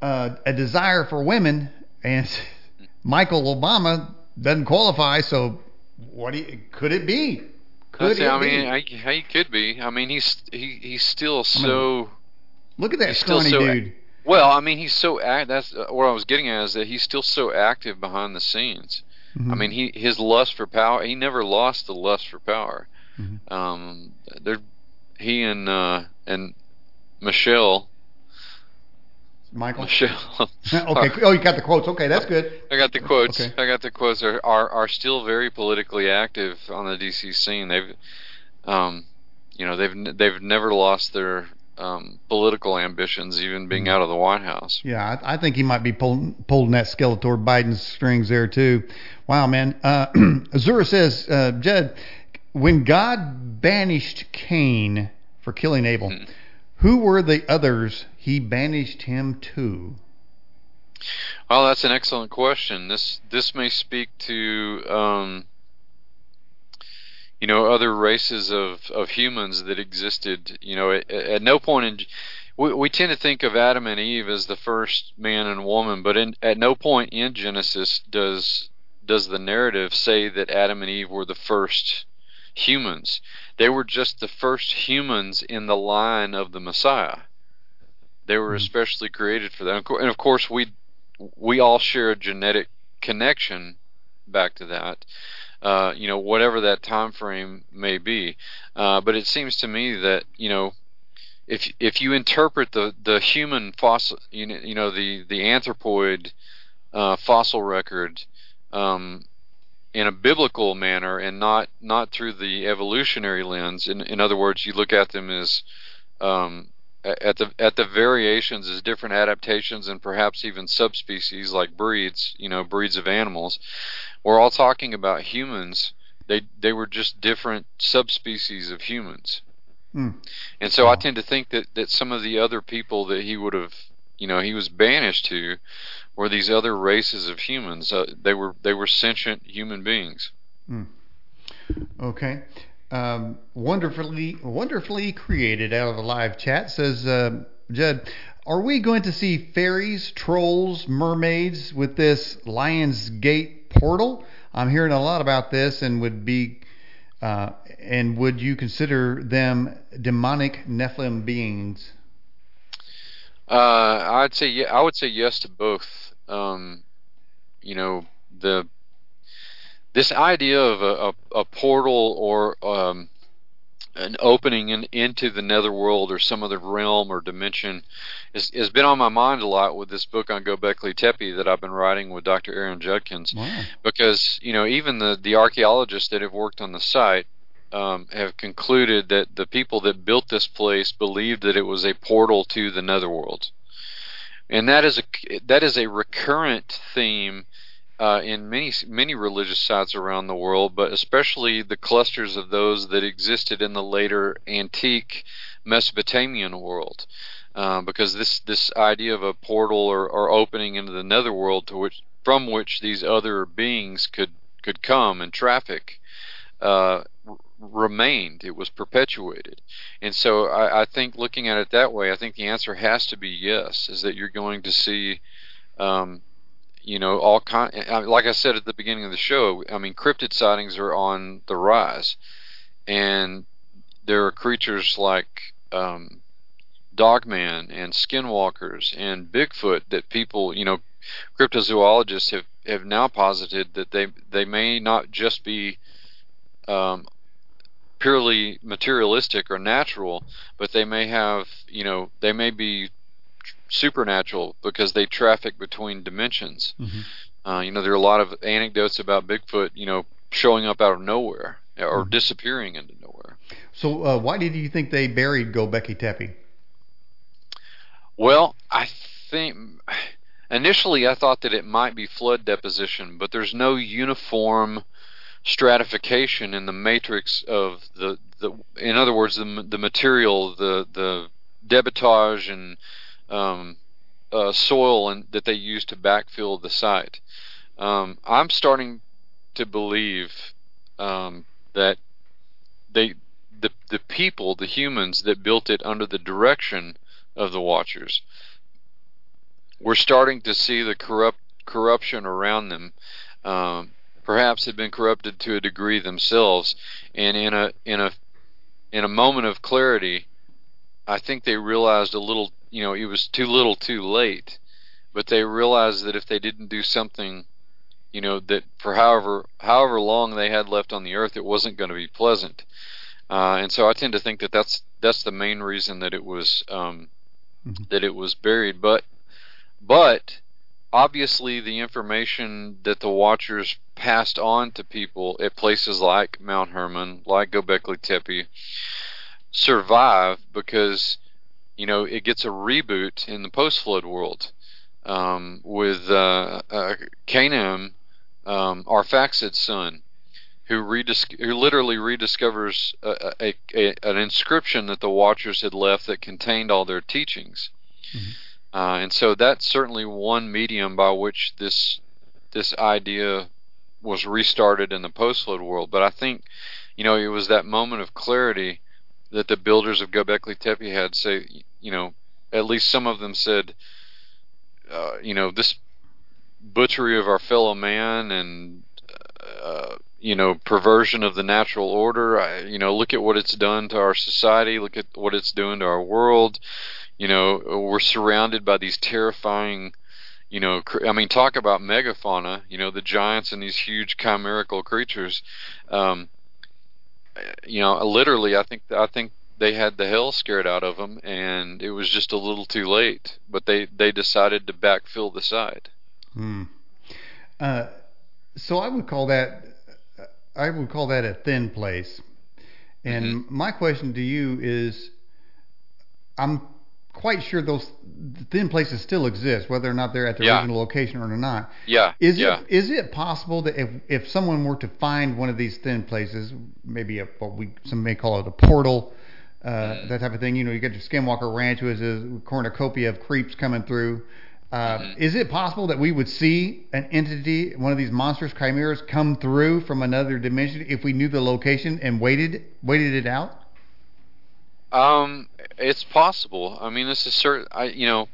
uh, a desire for women, and Michael Obama doesn't qualify. So, what do you, could it be? Could it I be? mean, I, he could be. I mean, he's he, he's still so. Look at that scrawny so- dude. Well, I mean, he's so act. That's uh, what I was getting at is that he's still so active behind the scenes. Mhm. I mean, he his lust for power. He never lost the lust for power. Mhm. Um, there, he and uh, and Michelle. Michael. Michelle. okay. Oh, you got the quotes. Okay, that's good. I got the quotes. Okay. I got the quotes. Are, are are still very politically active on the DC scene. They've, um, you know, they've they've never lost their um, political ambitions, even being out of the White House. Yeah, I, I think he might be pulling pulling that Skeletor Biden's strings there too. Wow, man. Uh, Azura says, uh, Judd, when God banished Cain for killing Abel, Hmm. who were the others he banished him to? Well, that's an excellent question. This this may speak to um, you know other races of, of humans that existed. You know, at, at no point in we, we tend to think of Adam and Eve as the first man and woman, but in, at no point in Genesis does does the narrative say that Adam and Eve were the first humans. They were just the first humans in the line of the Messiah. They were Mhm. especially created for that, and of and of course we we all share a genetic connection back to that. Uh, you know, whatever that time frame may be. Uh, but it seems to me that you know, if if you interpret the the human fossil, you know, you know the the anthropoid uh, fossil record um, in a biblical manner and not not through the evolutionary lens. In in other words, you look at them as um, at the at the variations as different adaptations and perhaps even subspecies like breeds, you know, breeds of animals. We're all talking about humans. They they were just different subspecies of humans. Hmm. And so I tend to think that, that some of the other people that he would have you know he was banished to were these other races of humans. Uh, they were they were sentient human beings. Mm. Okay. Um, wonderfully wonderfully created out of the live chat says uh, Judd. Are we going to see fairies, trolls, mermaids with this Lion's Gate portal? I'm hearing a lot about this, and would be uh, and would you consider them demonic Nephilim beings? Uh, I'd say yeah. I would say yes to both. Um, you know the this idea of a, a, a portal or um, an opening in, into the netherworld or some other realm or dimension has, has been on my mind a lot with this book on Göbekli Tepe that I've been writing with Dr. Aaron Judkins. Wow. Because you know even the the archaeologists that have worked on the site um, have concluded that the people that built this place believed that it was a portal to the netherworld, and that is a that is a recurrent theme uh, in many many religious sites around the world, but especially the clusters of those that existed in the later antique Mesopotamian world. Uh, because this this idea of a portal or, or opening into the netherworld to which from which these other beings could could come and traffic uh, remained. It was perpetuated, and so I, I think looking at it that way, I think the answer has to be yes. Is that you're going to see um, you know all kind like i said at the beginning of the show i mean cryptid sightings are on the rise and there are creatures like um, dogman and skinwalkers and bigfoot that people you know cryptozoologists have have now posited that they they may not just be um, purely materialistic or natural but they may have you know they may be supernatural because they traffic between dimensions. Mm-hmm. Uh, you know, there are a lot of anecdotes about Bigfoot, you know, showing up out of nowhere or mm-hmm. disappearing into nowhere. So, uh, why did you think they buried Göbekli Tepe? Well, I think initially I thought that it might be flood deposition, but there's no uniform stratification in the matrix of the the. In other words, the the material, the the debitage and um, uh, soil and that they use to backfill the site. Um, I'm starting to believe um, that they the the people, the humans that built it under the direction of the Watchers, we're starting to see the corrupt corruption around them. Um, perhaps had been corrupted to a degree themselves, and in a in a in a moment of clarity, I think they realized a little you know, it was too little too late. But they realized that if they didn't do something, you know, that for however however long they had left on the earth, it wasn't going to be pleasant. Uh, and so I tend to think that that's that's the main reason that it was um, mm-hmm. that it was buried. But but obviously the information that the Watchers passed on to people at places like Mount Hermon, like Göbekli Tepe, survive because you know, it gets a reboot in the post-flood world um, with uh, uh, Cainan, um, Arphaxad's son, who, redis- who literally rediscovers a, a, a, an inscription that the Watchers had left that contained all their teachings. Mm-hmm. Uh, and so that's certainly one medium by which this this idea was restarted in the post-flood world. But I think, you know, it was that moment of clarity that the builders of Göbekli Tepe had say, you know, at least some of them said, uh, you know, this butchery of our fellow man and uh, you know perversion of the natural order. I, you know, look at what it's done to our society. Look at what it's doing to our world. You know, we're surrounded by these terrifying. You know, I mean, talk about megafauna. You know, the giants and these huge chimerical creatures. Um, you know, literally, I think I think they had the hell scared out of them, and it was just a little too late. But they they decided to backfill the site. Hmm. Uh, so I would call that I would call that a thin place. And mm-hmm. my question to you is, I'm quite sure those thin places still exist, whether or not they're at the yeah. original location or not. Yeah. Is yeah. it is it possible that if if someone were to find one of these thin places, maybe a, what we some may call it a portal, uh, mm-hmm. that type of thing. You know, you get your Skinwalker Ranch, which is a cornucopia of creeps coming through. Uh, mm-hmm. Is it possible that we would see an entity, one of these monstrous chimeras, come through from another dimension if we knew the location and waited waited it out? Um, it's possible. I mean, this is certain. I you know,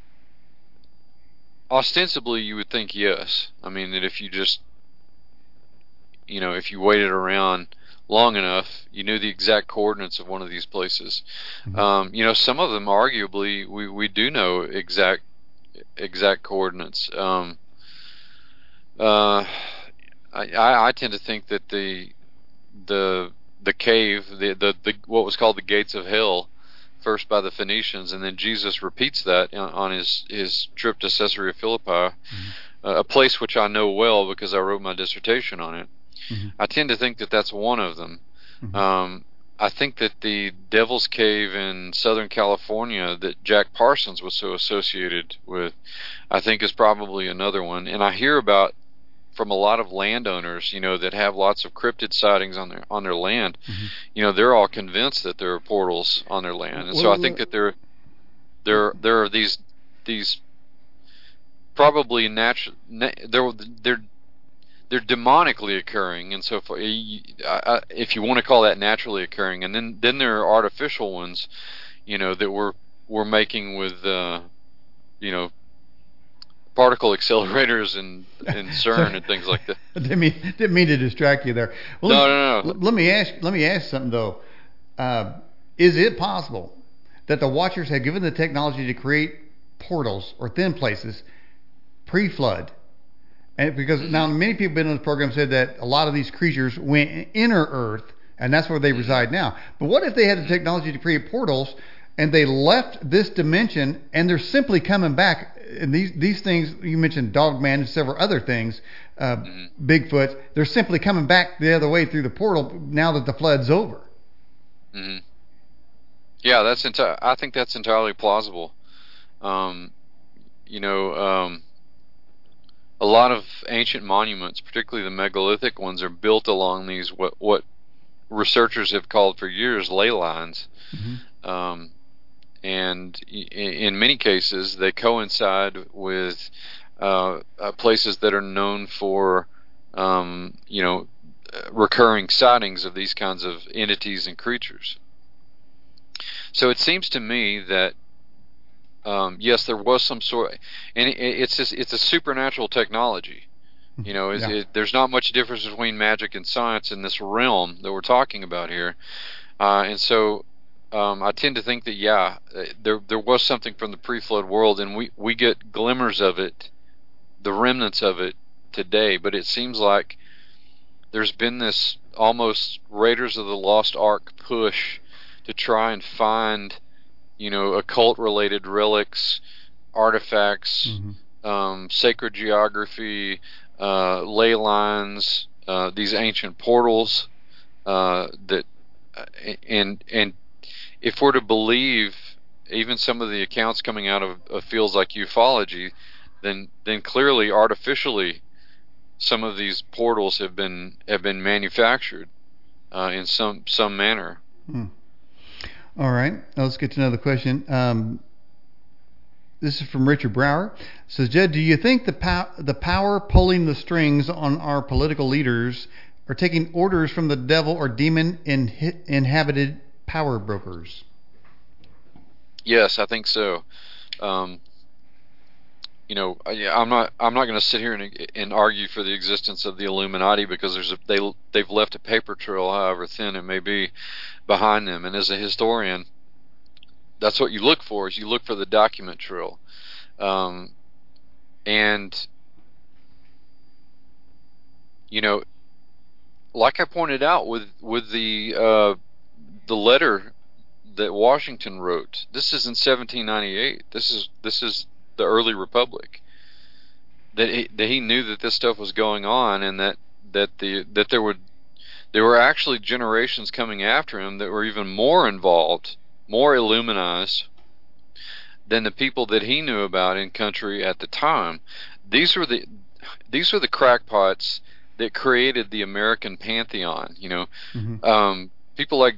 ostensibly you would think yes. I mean that if you just, you know, if you waited around long enough, you knew the exact coordinates of one of these places. Mm-hmm. Um, you know, some of them arguably we we do know exact exact coordinates. Um, uh, I, I tend to think that the the the cave, the, the the what was called the gates of hell, first by the Phoenicians, and then Jesus repeats that on his his trip to Caesarea Philippi, mm-hmm. uh, a place which I know well because I wrote my dissertation on it. Mm-hmm. I tend to think that that's one of them. Mm-hmm. Um, I think that the Devil's Cave in Southern California that Jack Parsons was so associated with, I think is probably another one. And I hear about from a lot of landowners, you know, that have lots of cryptid sightings on their on their land. Mm-hmm. You know, they're all convinced that there are portals on their land, and so I think that there there there are these these probably natural there there they're demonically occurring and so far. If you want to call that naturally occurring, and then then there are artificial ones, you know, that we're we're making with, uh, you know, particle accelerators and, and CERN and things like that. didn't mean didn't mean to distract you there. Well, no, let, no, no. Let me ask let me ask something though. Uh, is it possible that the Watchers have given the technology to create portals or thin places pre-flood? And because mm-hmm. now many people been on this program said that a lot of these creatures went inner Earth, and that's where they mm-hmm. reside now. But what if they had the technology to create portals, and they left this dimension, and they're simply coming back? And these these things you mentioned, Dogman and several other things, uh, mm-hmm. Bigfoot, they're simply coming back the other way through the portal now that the flood's over. Mm-hmm. Yeah, that's enti- I think that's entirely plausible. Um, you know. Um, a lot of ancient monuments, particularly the megalithic ones, are built along these what what researchers have called for years ley lines. Mm-hmm. Um, and in many cases, they coincide with uh, uh, places that are known for, um, you know, recurring sightings of these kinds of entities and creatures. So it seems to me that um, yes, there was some sort, and it, it's just, it's a supernatural technology. Hmm. You know, yeah. it, there's not much difference between magic and science in this realm that we're talking about here, uh, and so um, I tend to think that yeah, uh, there there was something from the pre-flood world, and we we get glimmers of it, the remnants of it today. But it seems like there's been this almost Raiders of the Lost Ark push to try and find you know, occult related relics, artifacts, mm-hmm. um, sacred geography, uh, ley lines, uh, these ancient portals uh, that, uh, and and if we're to believe even some of the accounts coming out of, of fields like ufology, then then clearly artificially some of these portals have been have been manufactured uh, in some some manner. Hmm. All right, let's get to another question. Um, this is from Richard Brower. Says Judd, do you think the pow- the power pulling the strings on our political leaders are taking orders from the devil or demon in- inhabited power brokers? Yes, I think so. Um, you know, I'm not I'm not going to sit here and, and argue for the existence of the Illuminati because there's a, they they've left a paper trail, however thin it may be, behind them. And as a historian, that's what you look for is you look for the document trail, um, and you know, like I pointed out with with the uh, the letter that Washington wrote. This is in 1798. This is this is the early republic. That he, that he knew that this stuff was going on, and that that the that there would there were actually generations coming after him that were even more involved, more illuminized than the people that he knew about in country at the time. These were the these were the crackpots that created the American pantheon. You know, mm-hmm. um, people like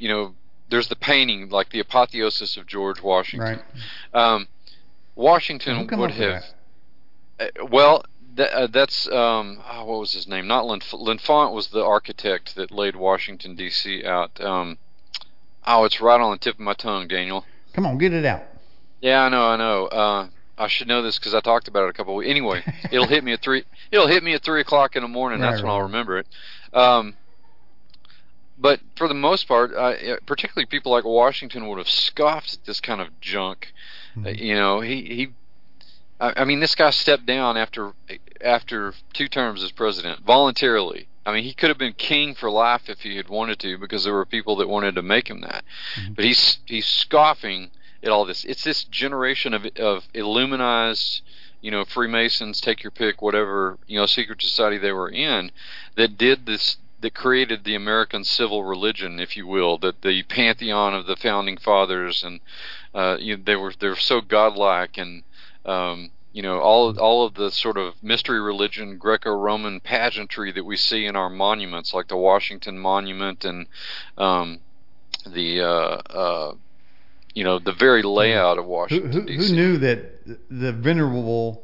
you know there's the painting like the apotheosis of George Washington. Right. Um, Washington would have. that? Uh, well, uh, that's um, oh, what was his name? Not Linf- L'Enfant was the architect that laid Washington D.C. out. Um, oh, it's right on the tip of my tongue, Daniel. Come on, get it out. Yeah, I know, I know. Uh, I should know this because I talked about it a couple. Of. Anyway, it'll hit me at three. It'll hit me at three o'clock in the morning. Right, That's when I'll remember it. Um, but for the most part, uh, particularly people like Washington would have scoffed at this kind of junk. Uh, Mhm. you know, he he. I, I mean, this guy stepped down after after two terms as president voluntarily. I mean, he could have been king for life if he had wanted to, because there were people that wanted to make him that. Mhm. But he's he's scoffing at all this. It's this generation of of illuminized, you know, Freemasons, take your pick, whatever you know, secret society they were in, that did this. That created the American civil religion, if you will, that the pantheon of the founding fathers, and uh, you they were they were so godlike, and um, you know all all of the sort of mystery religion, Greco-Roman pageantry that we see in our monuments, like the Washington Monument and um, the uh, uh, you know the very layout of Who, Washington who, D.C. who knew that the venerable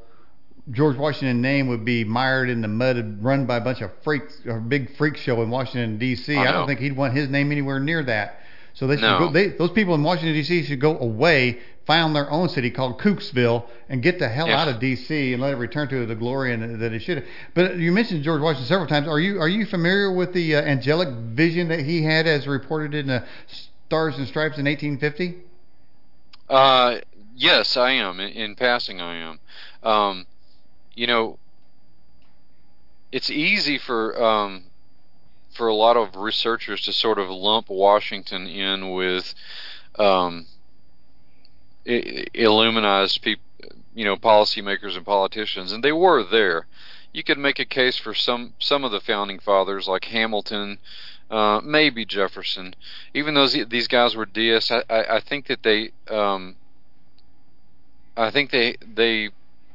George Washington name would be mired in the mud and run by a bunch of freaks, a big freak show in Washington D.C. I I, don't think he'd want his name anywhere near that. So they should No. go. They, those people in Washington D.C. should go away, found their own city called Cooksville, and get the hell Yeah. out of D.C. and let it return to the glory and, that it should. have. But you mentioned George Washington several times. Are you are you familiar with the uh, angelic vision that he had, as reported in the Stars and Stripes in 1850? Uh, yes, I am. In, in passing, I am. Um, you know, it's easy for um, for a lot of researchers to sort of lump Washington in with um, illuminized people, you know, policymakers and politicians, and they were there. You could make a case for some some of the founding fathers, like Hamilton, uh, maybe Jefferson. Even though these- these guys were deists, I, I, I think that they, um, I think they they,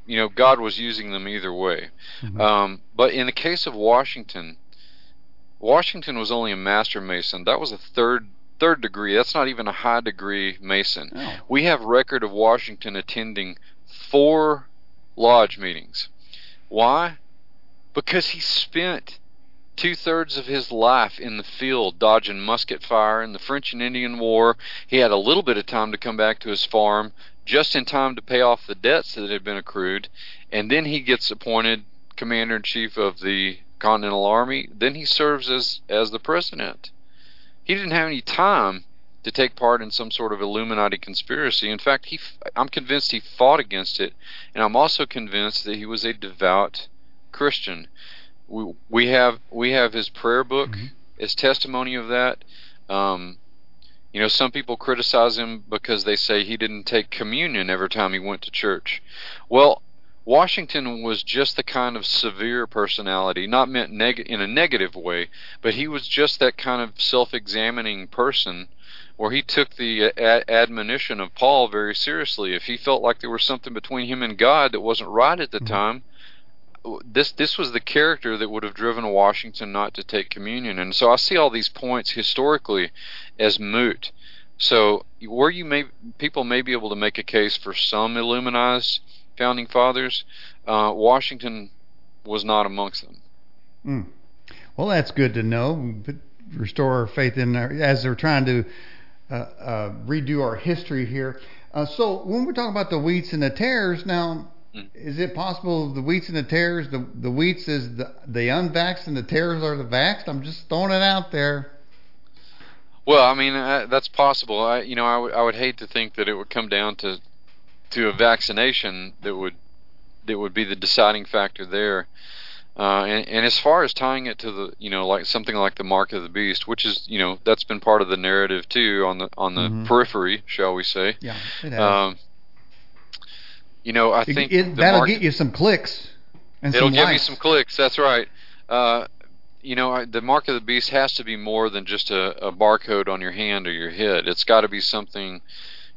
you know, God was using them either way. Mhm. Um, but in the case of Washington, Washington was only a master mason. That was a third third degree. That's not even a high degree mason. Oh. We have record of Washington attending four lodge meetings. Why? Because he spent two thirds of his life in the field dodging musket fire in the French and Indian War. He had a little bit of time to come back to his farm just in time to pay off the debts that had been accrued, and then he gets appointed commander in chief of the Continental Army. Then he serves as as the president. He didn't have any time to take part in some sort of Illuminati conspiracy. In fact, he I'm convinced he fought against it, and I'm also convinced that he was a devout Christian. We we have we have his prayer book Mhm. as testimony of that. Um, you know, some people criticize him because they say he didn't take communion every time he went to church. Well, Washington was just the kind of severe personality, not meant neg- in a negative way, but he was just that kind of self-examining person where he took the uh, a- admonition of Paul very seriously. If he felt like there was something between him and God that wasn't right at the Mhm. time, this this was the character that would have driven Washington not to take communion. And so I see all these points historically as moot. So where you may people may be able to make a case for some Illuminized founding fathers, uh, Washington was not amongst them. Mm. Well, that's good to know. Restore our faith in our, as they're trying to uh, uh, redo our history here. Uh, so when we're talking about the wheats and the tares, now Mm. is it possible the wheats and the tares, the the wheats is the the unvaxxed and the tares are the vaxxed? I'm just throwing it out there. Well, I mean uh, that's possible. I you know I would I would hate to think that it would come down to to a vaccination that would that would be the deciding factor there. Uh, and, and as far as tying it to the you know like something like the mark of the beast, which is you know that's been part of the narrative too on the on the Mhm. periphery, shall we say? Yeah, it has. Um, you know I think it- that'll mark, get you some clicks. And It'll some give you likes. some clicks. That's right. Uh, you know, I- the mark of the beast has to be more than just a, a barcode on your hand or your head. It's got to be something.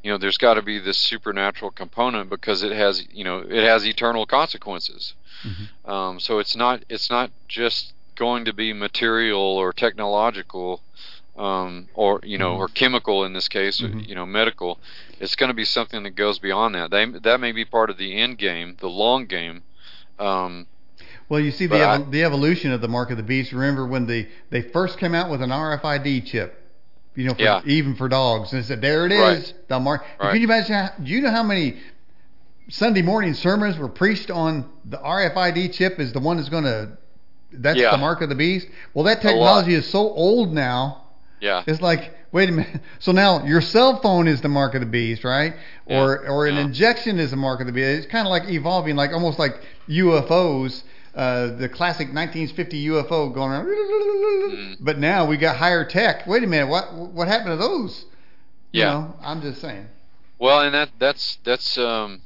You know, there's got to be this supernatural component because it has, you know, it has eternal consequences. Mhm. Um, so it's not, it's not just going to be material or technological. Um, or you know, Mhm. or chemical in this case, Mhm. you know, medical. It's going to be something that goes beyond that. They, that may be part of the end game, the long game. Um, Well, you see the I- the evolution of the mark of the beast. Remember when they they first came out with an RFID chip, you know, for, Yeah. even for dogs, and it said there it is, Right. the mark. Right. Can you imagine? How, do you know how many Sunday morning sermons were preached on the RFID chip is the one that's going to that's Yeah. the mark of the beast? Well, that technology is so old now. Yeah. It's like, wait a minute. So now your cell phone is the mark of the beast, right? Yeah, Or or an yeah. injection is the mark of the beast. It's kind of like evolving, like almost like UFOs, uh, the classic 1950 UFO going around. Mm. But now we got higher tech. Wait a minute, what what happened to those? You Yeah. know, I'm just saying. Well, and that that's that's um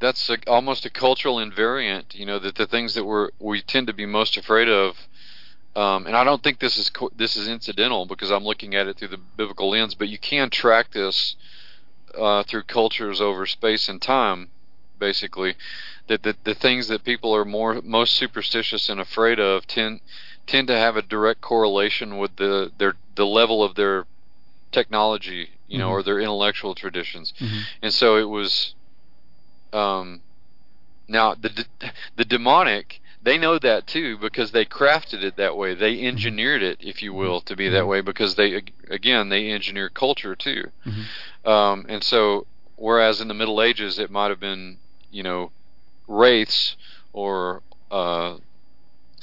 that's a, almost a cultural invariant. You know that the things that we're we tend to be most afraid of, um, and I don't think this is co- this is incidental because I'm looking at it through the biblical lens. But you can track this uh, through cultures over space and time, basically. That the, the things that people are more most superstitious and afraid of tend tend to have a direct correlation with the their the level of their technology, you know, Mhm. or their intellectual traditions. Mhm. And so it was. Um, now the the demonic they know that too because they crafted it that way. They engineered it, if you will, to be that way because they again they engineer culture too. Mhm. Um, and so whereas in the Middle Ages it might have been you know wraiths or uh,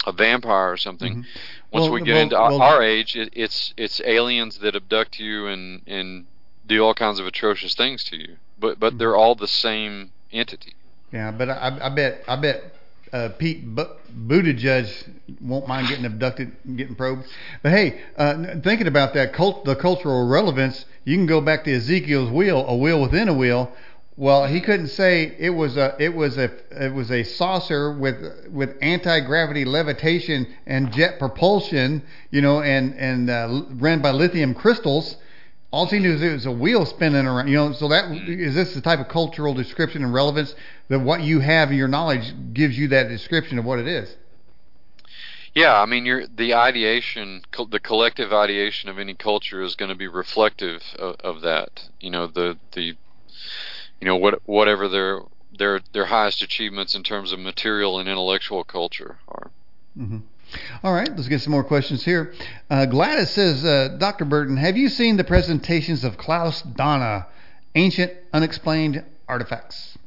a vampire or something. Mhm. Once Well, we get well- into our, well- our age, it, it's it's aliens that abduct you and and do all kinds of atrocious things to you. But but Mhm. they're all the same entity. Yeah, but I, I bet I bet uh, Pete Bu- Buttigieg won't mind getting abducted and getting probed. But hey, uh, thinking about that cult, the cultural relevance, you can go back to Ezekiel's wheel, a wheel within a wheel. Well, he couldn't say it was a it was a it was a saucer with with anti gravity levitation and jet propulsion, you know, and and uh, ran by lithium crystals. All he knew is it was a wheel spinning around. You know, so that is this the type of cultural description and relevance that what you have in your knowledge gives you that description of what it is. Yeah, I mean, you're the ideation, co- the collective ideation of any culture is going to be reflective of, of that. You know, the the you know what whatever their their their highest achievements in terms of material and intellectual culture are. hmm All right, let's get some more questions here. Uh, Gladys says, uh, Dr. Burton, have you seen the presentations of Klaus Dona, Ancient Unexplained Artifacts?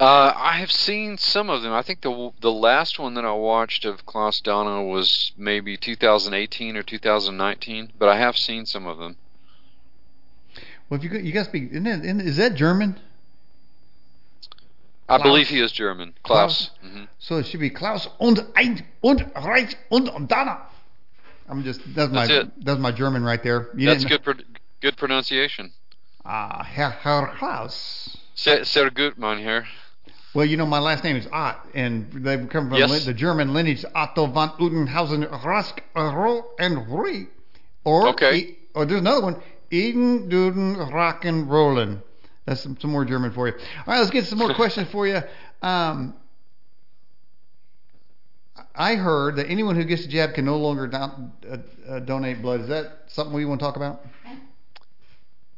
Uh, I have seen some of them. I think the the last one that I watched of Klaus Dona was maybe 2018 or 2019, but I have seen some of them. Well, if you got- you guys speak, isn't that, isn't, is that German? I Klaus? believe he is German. Klaus. hmm So it should be Klaus und ein und Reich und Dona. I'm just that's my That's it. that's my German right there. You That's good. Pro- good pronunciation. Ah, Herr, Herr Klaus. Sehr, sehr gut, mein Herr. Well, you know, my last name is Ott, and they come from Yes. the German lineage Otto von Udenhausen, Rask, Ro, and Rui. Or, Okay. E- or there's another one, Eden, Duden, Rock, and Rollin. That's some, some more German for you. All right, let's get some more questions for you. Um, I heard that anyone who gets the jab can no longer don- uh, uh, donate blood. Is that something we want to talk about?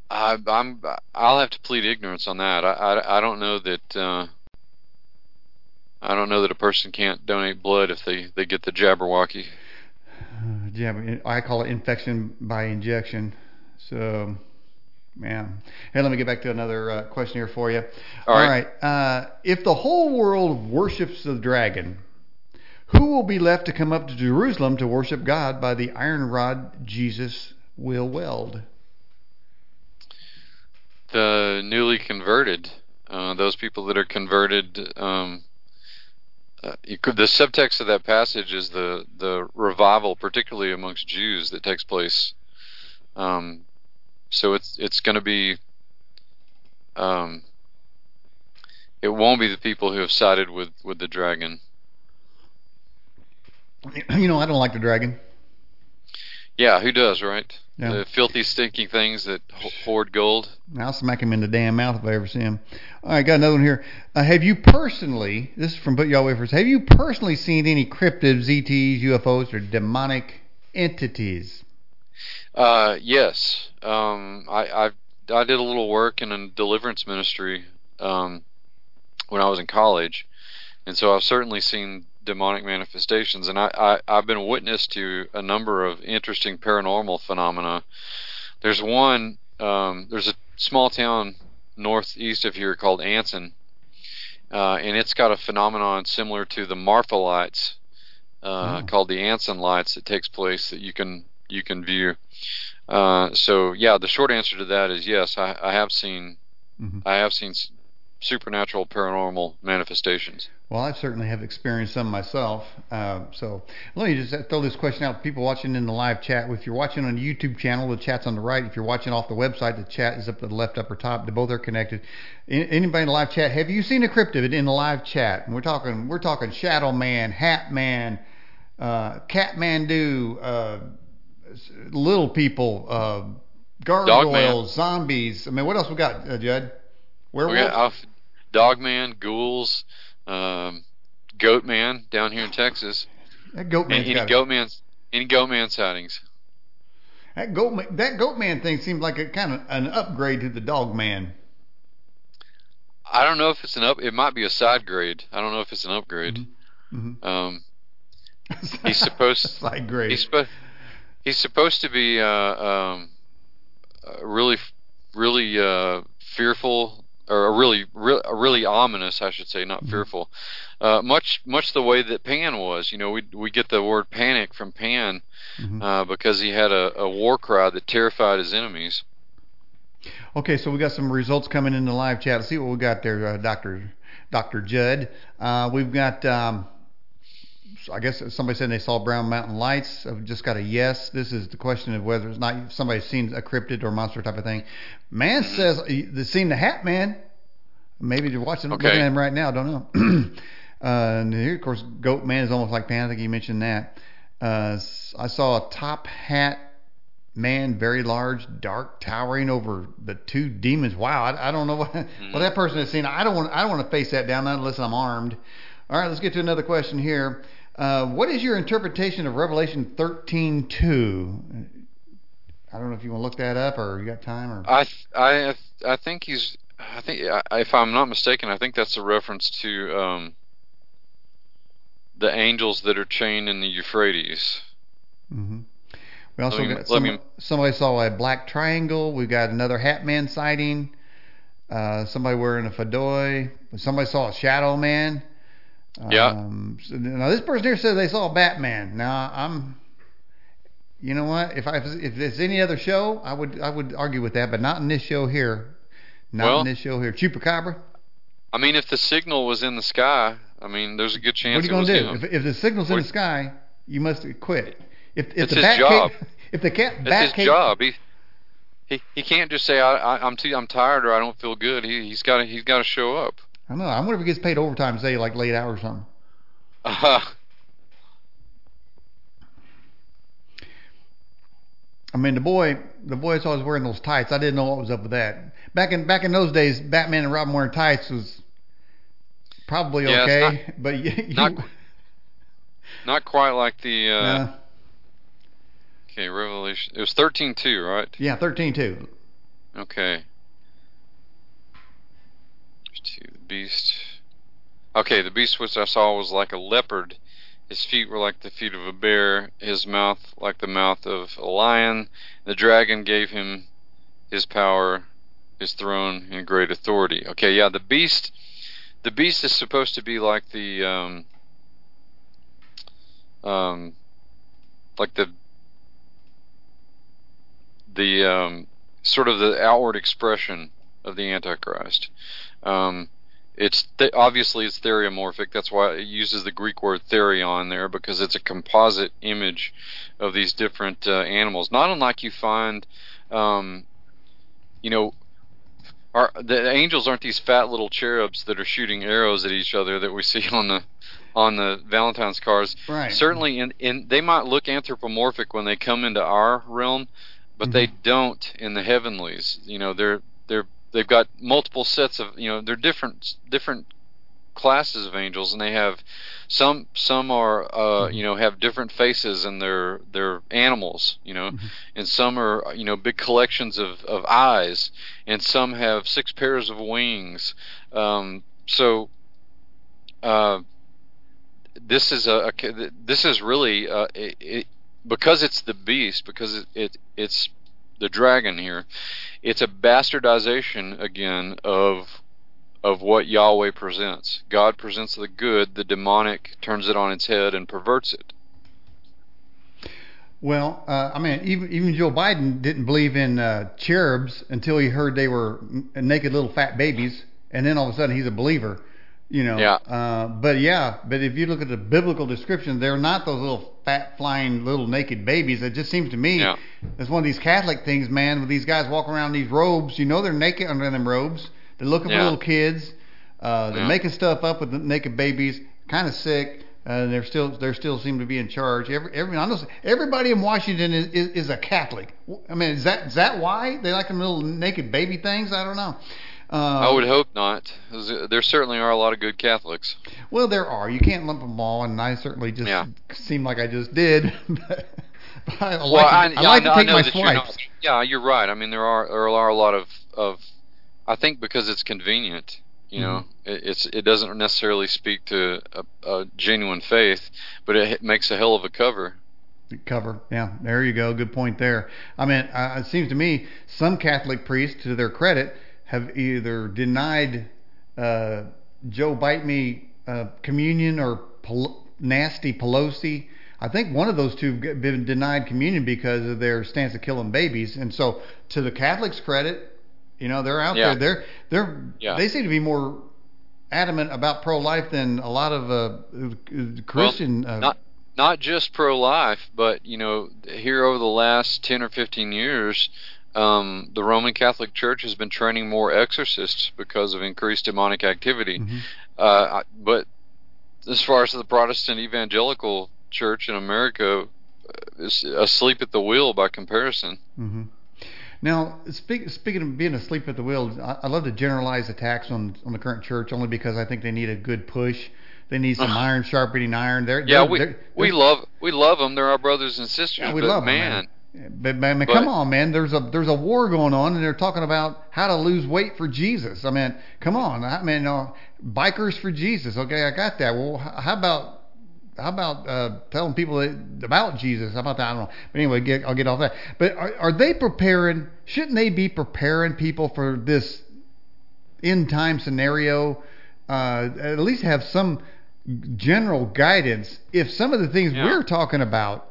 I, I'm. I'll have to plead ignorance on that. I, I, I don't know that. Uh, I don't know that a person can't donate blood if they, they get the Jabberwocky. Uh, jab, I call it infection by injection. So, man. Hey, let me get back to another uh, question here for you. All right. Uh, if the whole world worships the dragon, who will be left to come up to Jerusalem to worship God by the iron rod Jesus will weld? The newly converted, uh, those people that are converted. Um, uh, you could, the subtext of that passage is the the revival, particularly amongst Jews, that takes place. Um, so it's it's going to be. Um, it won't be the people who have sided with, with the dragon. You know, I don't like the dragon. Yeah, who does, right? Yeah. The filthy, stinking things that hoard gold. I'll smack him in the damn mouth if I ever see him. All right, got another one here. Uh, have you personally, this is from Put Y'all Wafers, have you personally seen any cryptids, ETs, UFOs, or demonic entities? Uh, yes. Um, I, I I did a little work in a deliverance ministry um, when I was in college, and so I've certainly seen demonic manifestations, and I, I I've been witness to a number of interesting paranormal phenomena. There's one. Um, there's a small town northeast of here called Anson, uh, and it's got a phenomenon similar to the Marfa lights, uh, Oh. called the Anson lights that takes place that you can you can view. Uh, so yeah, the short answer to that is yes. I, I have seen Mhm. I have seen supernatural paranormal manifestations. Well, I certainly have experienced some myself. Uh, so let me just throw this question out to people watching in the live chat. If you're watching on the YouTube channel, the chat's on the right. If you're watching off the website, the chat is up to the left upper top. They both are connected. Anybody in the live chat, have you seen a cryptid in the live chat? And we're talking, we're talking Shadow Man, Hat Man, uh, Catmandu, uh, little people, uh, gargoyles, zombies. I mean, what else we got, uh, Judd? We Werewolf? got Alf- Dogman, ghouls, um, Goatman down here in Texas. that goat Any, any got it. Goatman any Goatman sightings? That goat man, that goat man thing seems like a kind of an upgrade to the dog man. I don't know if it's an up. It might be a side grade. I don't know if it's an upgrade. Mm-hmm. Um, He's supposed- like great. he's supposed he's supposed to be uh, um, really really uh, fearful or a really re- a really ominous, I should say, not Mhm. fearful. Uh, much much the way that Pan was. You know, we we get the word panic from Pan Mhm. uh, because he had a, a war cry that terrified his enemies. Okay, so we got some results coming in the live chat. Let's see what we got there, uh, Doctor Doctor Judd. Uh, we've got. Um, I guess somebody said they saw Brown Mountain Lights. I've just got a yes. This is the question of whether it's not somebody's seen a cryptid or monster type of thing. Man says they've seen the Hat Man. Maybe they're watching, Okay. looking at him right now. Don't know. uh, and here, of course, Goat Man is almost like Pan. I think you mentioned that. Uh, I saw a top hat man, very large, dark, towering over the two demons. Wow, I, I don't know what, what that person has seen. I don't want I don't want to face that down unless I'm armed. All right, let's get to another question here. Uh, what is your interpretation of Revelation 13:2? I don't know if you want to look that up or you got time or. I th- I I think he's I think if I'm not mistaken, I think that's a reference to um, the angels that are chained in the Euphrates. hmm We also me- got some, me- somebody saw a black triangle. We got another Hat Man sighting. Uh, somebody wearing a fedora. Somebody saw a Shadow Man. Yeah. Um, so, now this person here says they saw Batman. Now I'm. You know what? If I if it's any other show, I would I would argue with that, but not in this show here. Not Well- in this show here. Chupacabra. I mean, if the signal was in the sky, I mean, there's a good chance What are you going to do? him. If, if the signal's in the sky, you must quit. If, if It's the his job. Cave, if the cat bat his job. He, he he can't just say I, I I'm too I'm tired or I don't feel good. He he's got he's got to show up. I don't know. I wonder if he gets paid overtime, say like late hours or something. Uh-huh. I mean, the boy, the boy boy's always wearing those tights. I didn't know what was up with that. Back in back in those days, Batman and Robin wearing tights was probably Yeah, it's okay, but you, you, not not quite like the uh, uh, okay Revelation. It was thirteen two, right? yeah, thirteen too. Okay. To the beast. Okay, the beast which I saw was like a leopard. His feet were like the feet of a bear. His mouth like the mouth of a lion. The dragon gave him his power, his throne, and great authority. Okay, yeah, the beast. The beast is supposed to be like the um, um, like the the um, sort of the outward expression of the Antichrist. Um, it's th- obviously it's theriomorphic. That's why it uses the Greek word therion there because it's a composite image of these different uh, animals. Not unlike you find, um, you know, our, the angels aren't these fat little cherubs that are shooting arrows at each other that we see on the on the Valentine's cards. Right. Certainly, in, in they might look anthropomorphic when they come into our realm, but they don't in the heavenlies. You know, they're they're they've got multiple sets of you know they're different different classes of angels, and they have some some are uh, you know have different faces and they're they're animals, you know, Mhm. and some are you know big collections of of eyes, and some have six pairs of wings. Um, so. Uh, this is a, a this is really uh, it, it, because it's the beast because it, it it's the dragon here it's a bastardization again of of what Yahweh presents. God presents the good, the demonic turns it on its head and perverts it. Well, uh, I mean, even even Joe Biden didn't believe in uh, cherubs until he heard they were naked little fat babies, and then all of a sudden he's a believer. You know. Yeah. Uh, but yeah, but if you look at the biblical description, they're not those little fat flying little naked babies. It just seems to me Yeah. it's one of these Catholic things, man. With these guys walking around in these robes, you know they're naked under them robes. They're looking for little kids. Uh, they're Yeah. making stuff up with the naked babies. Kind of sick. Uh, they're still they still seem to be in charge. Every, every I know everybody in Washington is, is, is a Catholic. I mean, is that is that why they like them little naked baby things? I don't know. Uh, I would hope not. There certainly are a lot of good Catholics. Well, there are. You can't lump them all, and I certainly just Yeah. seem like I just did. but I Well, like, I, to, I yeah, like know- to take my that you're not- yeah, you're right. I mean, there are there are a lot of of. I think because it's convenient, you know, Mm-hmm. it, it's it doesn't necessarily speak to a, a genuine faith, but it makes a hell of a cover. cover. Yeah, there you go. Good point there. I mean, uh, it seems to me some Catholic priests, to their credit, have either denied uh, Joe Bite Me uh, communion or Pel- nasty Pelosi. I think one of those two have been denied communion because of their stance of killing babies. And so, to the Catholics' credit, you know, they're out Yeah. there. They're they're Yeah. they seem to be more adamant about pro-life than a lot of uh, Christian. uh, not not just pro life, but you know, here over the last ten or fifteen years, um, the Roman Catholic Church has been training more exorcists because of increased demonic activity. Mhm. Uh, but as far as the Protestant evangelical church in America, uh, is asleep at the wheel by comparison. hmm Now, speak, speaking of being asleep at the wheel, I, I love to generalize attacks on on the current church only because I think they need a good push. They need some iron sharpening iron. They're, Yeah, they're- we they're- we love we love them. They're our brothers and sisters. yeah, we but love 'em, man, But, but, but But- come on, man. There's a there's a war going on, and they're talking about how to lose weight for Jesus. I mean, come on. I mean, uh, bikers for Jesus. Okay, I got that. Well, how about how about uh, telling people about Jesus? How about that? I don't know. But anyway, get, I'll get off that. But are, are they preparing? Shouldn't they be preparing people for this end time scenario? Uh, at least have some general guidance. If some of the things Yeah. we're talking about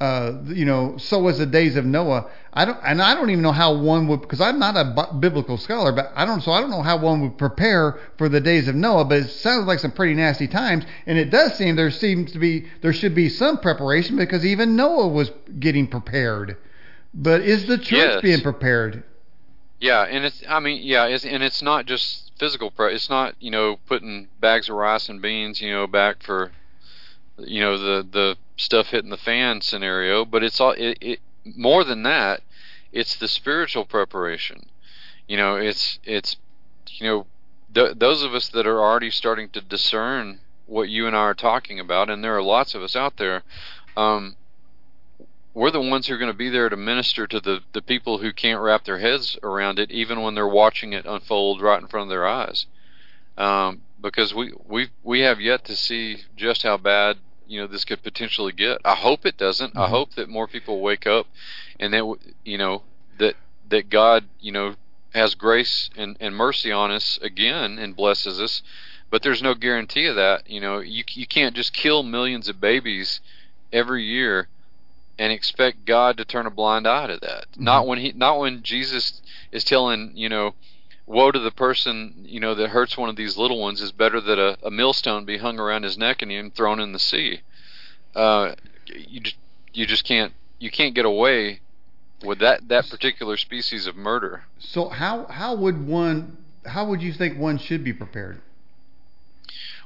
uh, you know, so was the days of Noah. I don't, and I don't even know how one would, because I'm not a biblical scholar, but I don't, so I don't know how one would prepare for the days of Noah. But it sounds like some pretty nasty times, and it does seem there seems to be, there should be some preparation because even Noah was getting prepared. But is the church Yes. being prepared? Yeah, and it's I mean yeah, it's, and it's not just physical. Pre- it's not you know putting bags of rice and beans you know back for you know the the stuff hitting the fan scenario, but it's all it, it more than that. It's the spiritual preparation. You know, it's it's you know th- those of us that are already starting to discern what you and I are talking about, and there are lots of us out there. Um, we're the ones who are going to be there to minister to the, the people who can't wrap their heads around it, even when they're watching it unfold right in front of their eyes. Um, because we, we we have yet to see just how bad you know this could potentially get. I hope it doesn't. I Mhm. hope that more people wake up, and that you know that that God you know has grace and, and mercy on us again and blesses us. But there's no guarantee of that. You know, you you can't just kill millions of babies every year and expect God to turn a blind eye to that. Not when he not when Jesus is telling, you know, woe to the person, you know, that hurts one of these little ones is better that a, a millstone be hung around his neck and him thrown in the sea. Uh, you just, you just can't you can't get away with that that particular species of murder. So how how would one how would you think one should be prepared?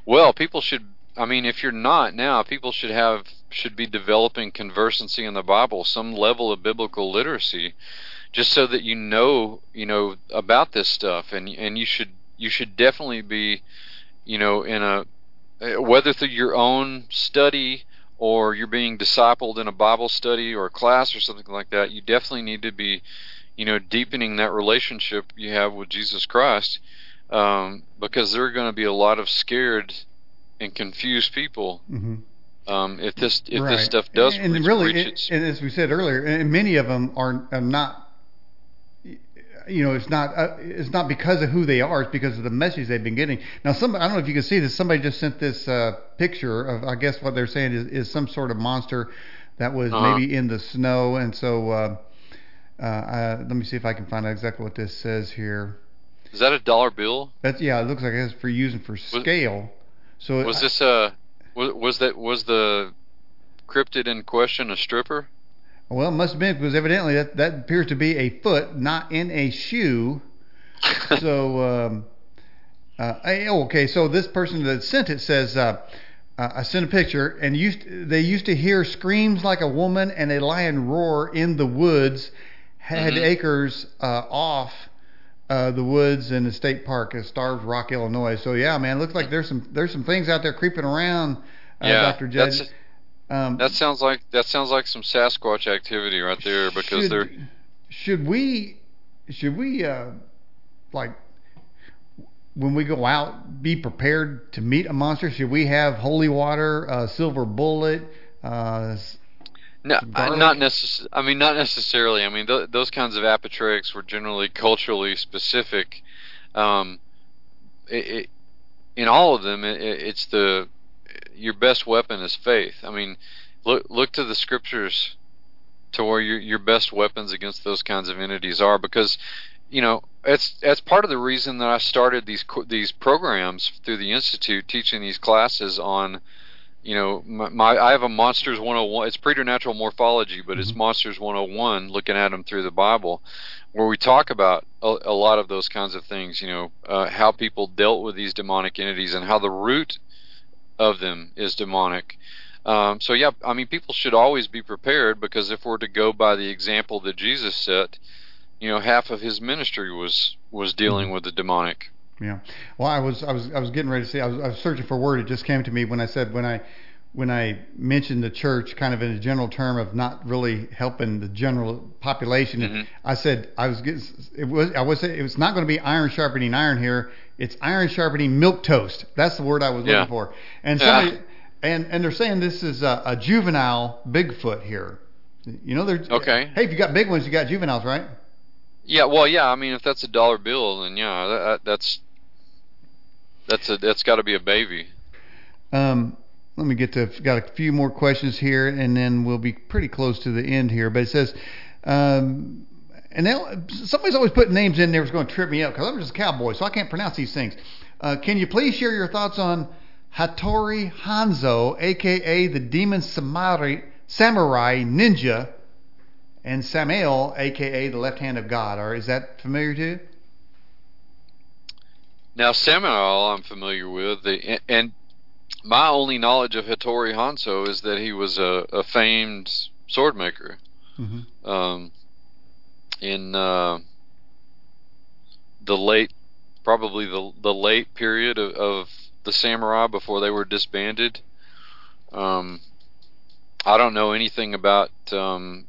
Well, people should. I mean, if you're not now, people should have should be developing conversancy in the Bible, some level of biblical literacy, just so that you know, you know, about this stuff, and and you should you should definitely be you know, in a whether through your own study or you're being discipled in a Bible study or a class or something like that, you definitely need to be, you know, deepening that relationship you have with Jesus Christ, um, because there are going to be a lot of scared and confused people. hmm Um, if this if right. this stuff does and reach, really, reach it- and as we said earlier, and many of them are, are not. You know, it's not uh, it's not because of who they are; it's because of the message they've been getting. Now, some I don't know if you can see this. Somebody just sent this uh, picture of, I guess what they're saying is, is some sort of monster that was Uh-huh. maybe in the snow, and so. Uh, uh, uh, let me see if I can find out exactly what this says here. is that a dollar bill? That's yeah, it looks like it's for using for scale. So Was I- this uh was, was that was the cryptid in question a stripper? Well, it must have been because evidently that, that appears to be a foot, not in a shoe. so, um, uh, I- oh, okay. So this person that sent it says, uh, uh, I sent a picture, and used they used to hear screams like a woman and a lion roar in the woods, had Mhm. acres uh, off. Uh, the woods in the state park at Starved Rock, Illinois. So yeah, man, looks like there's some there's some things out there creeping around, uh, yeah, Dr. Judge. that's Um, that sounds like that sounds like some Sasquatch activity right there because should, they're should we should we uh like when we go out be prepared to meet a monster should we have holy water uh silver bullet uh No, garlic? not necess- I mean, not necessarily. I mean, th- those kinds of apotropaics were generally culturally specific. Um, it, it, in all of them, it- it's the your best weapon is faith. I mean, look look to the scriptures to where your your best weapons against those kinds of entities are because you know it's that's part of the reason that I started these these programs through the institute teaching these classes on you know my, my I have a monsters 101 it's preternatural morphology but it's Mhm. monsters 101 looking at them through the Bible where we talk about a, a lot of those kinds of things you know uh, how people dealt with these demonic entities and how the root of them is demonic um, so yeah I mean people should always be prepared because if we're to go by the example that Jesus set you know half of his ministry was was dealing Mhm. with the demonic yeah well i was i was i was getting ready to say I was, I was searching for a word it just came to me when i said when i when i mentioned the church kind of in a general term of not really helping the general population Mhm. i said i was getting it was i was it was not going to be iron sharpening iron here it's iron sharpening milquetoast that's the word i was Yeah. looking for and Yeah. somebody and and they're saying this is a, a juvenile bigfoot here you know they're Okay. hey if you got big ones you got juveniles right Yeah, well, yeah. I mean, if that's a dollar bill, then yeah, that- that's that's a that's got to be a baby. Um, let me get to got a few more questions here, and then we'll be pretty close to the end here. But it says, um, and now somebody's always putting names in there that's going to trip me up because I'm just a cowboy, so I can't pronounce these things. Uh, can you please share your thoughts on Hattori Hanzo, aka the Demon Samurai, Samurai Ninja, and Samael, aka the Left Hand of God? Or is that familiar to you? Now, Samuel, I'm familiar with, the, and my only knowledge of Hattori Hanzo is that he was a, a famed sword maker. Mm-hmm. Um, in uh, the late, probably the the late period of, of the samurai before they were disbanded. Um, I don't know anything about. Um,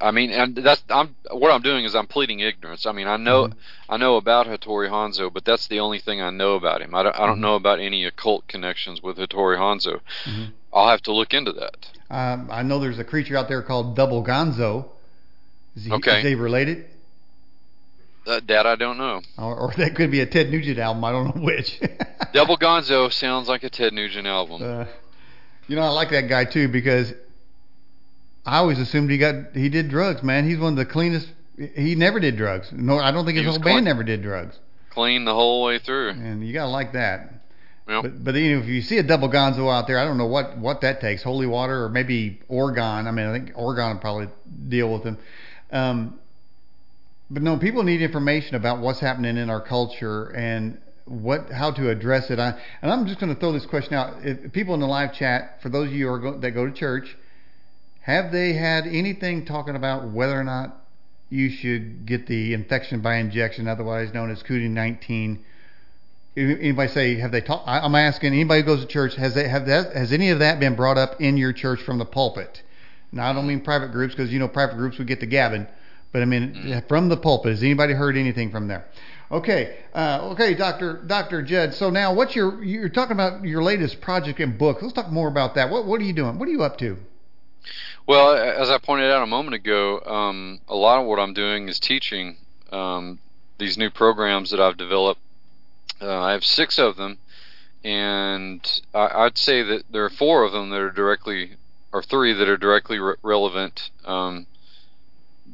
I mean, and that's I'm what I'm doing is I'm pleading ignorance. I mean, I know Mhm. I know about Hattori Hanzo, but that's the only thing I know about him. I don't, I don't Mhm. know about any occult connections with Hattori Hanzo. Mhm. I'll have to look into that. Um, I know there's a creature out there called Double Gonzo. Is he, Okay. Is they related? That, that I don't know. Or, or that could be a Ted Nugent album. I don't know which. Double Gonzo sounds like a Ted Nugent album. Uh, you know, I like that guy too because I always assumed he got he did drugs. Man, he's one of the cleanest. He never did drugs. No, I don't think his whole clean. band never did drugs. Clean the whole way through. And you gotta like that. Yep. But but you know, if you see a double gonzo out there, I don't know what what that takes. Holy water or maybe Oregon. I mean, I think Oregon would probably deal with him. Um, but no, people need information about what's happening in our culture and what how to address it. I, and I'm just going to throw this question out. If people in the live chat, for those of you go, that go to church, have they had anything talking about whether or not you should get the infection by injection, otherwise known as COVID-19, Anybody say have they talked? I'm asking anybody who goes to church has they have that has any of that been brought up in your church from the pulpit? Now I don't mean private groups because you know private groups would get the gabbing, but I mean mm-hmm. from the pulpit. Has anybody heard anything from there? Okay, uh, okay, Doctor Doctor Judd. So now, what's your you're talking about your latest project and book? Let's talk more about that. What what are you doing? What are you up to? Well, as I pointed out a moment ago, um, a lot of what I'm doing is teaching um, these new programs that I've developed. Uh, I have six of them, and I, would say that there are four of them that are directly, or three that are directly re- relevant. Um,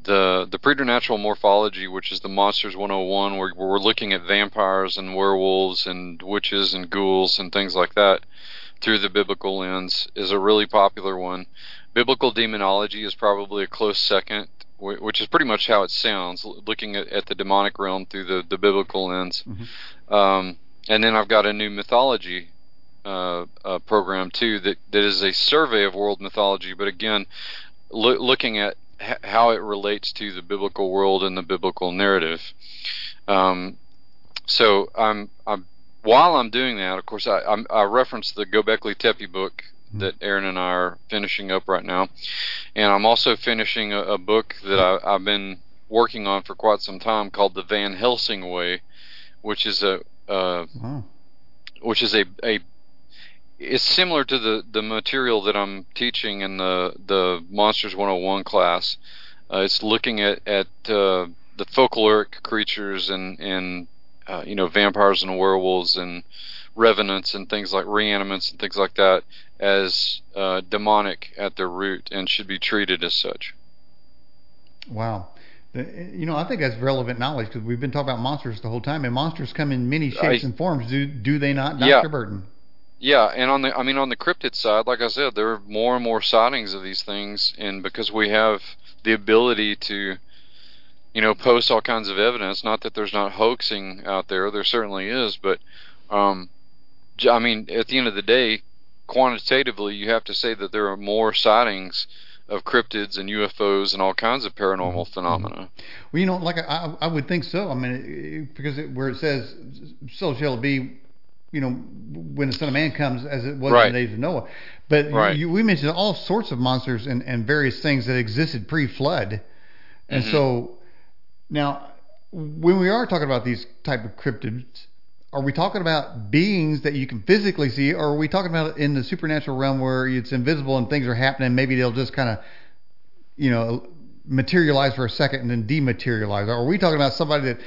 the the preternatural morphology, which is the Monsters 101, where, we're looking at vampires and werewolves and witches and ghouls and things like that through the biblical lens, is a really popular one. Biblical demonology is probably a close second, which is pretty much how it sounds, looking at, at the demonic realm through the, the biblical lens. Mm-hmm. Um, and then I've got a new mythology uh, uh, program too that, that is a survey of world mythology, but again, lo- looking at h- how it relates to the biblical world and the biblical narrative. Um, so I'm, I'm while I'm doing that, of course, I, I'm, I reference the Göbekli Tepe book that Aaron and I are finishing up right now, and I'm also finishing a, a book that I, I've been working on for quite some time called the Van Helsing Way, which is a uh, wow. which is a a it's similar to the the material that I'm teaching in the the Monsters 101 class. Uh, it's looking at at uh, the folkloric creatures and and uh, you know vampires and werewolves and revenants and things like reanimants and things like that as uh, demonic at their root and should be treated as such. Wow. You know, I think that's relevant knowledge because we've been talking about monsters the whole time, and monsters come in many shapes I, and forms. Do do they not, Doctor yeah. Burton? Yeah, and on the I mean on the cryptid side, like I said, there are more and more sightings of these things, and because we have the ability to, you know, post all kinds of evidence. Not that there's not hoaxing out there, there certainly is, but um, I mean, at the end of the day, quantitatively, you have to say that there are more sightings of cryptids and UFOs and all kinds of paranormal mm-hmm. phenomena. Well, you know, like I, I would think so. I mean, because it, where it says, "So shall it be," you know, when the Son of Man comes, as it was right. in the days of Noah. But right. you, we mentioned all sorts of monsters and, and various things that existed pre-flood, and mm-hmm. so now when we are talking about these type of cryptids, are we talking about beings that you can physically see, or are we talking about in the supernatural realm where it's invisible and things are happening? Maybe they'll just kind of, you know, materialize for a second and then dematerialize. Or are we talking about somebody that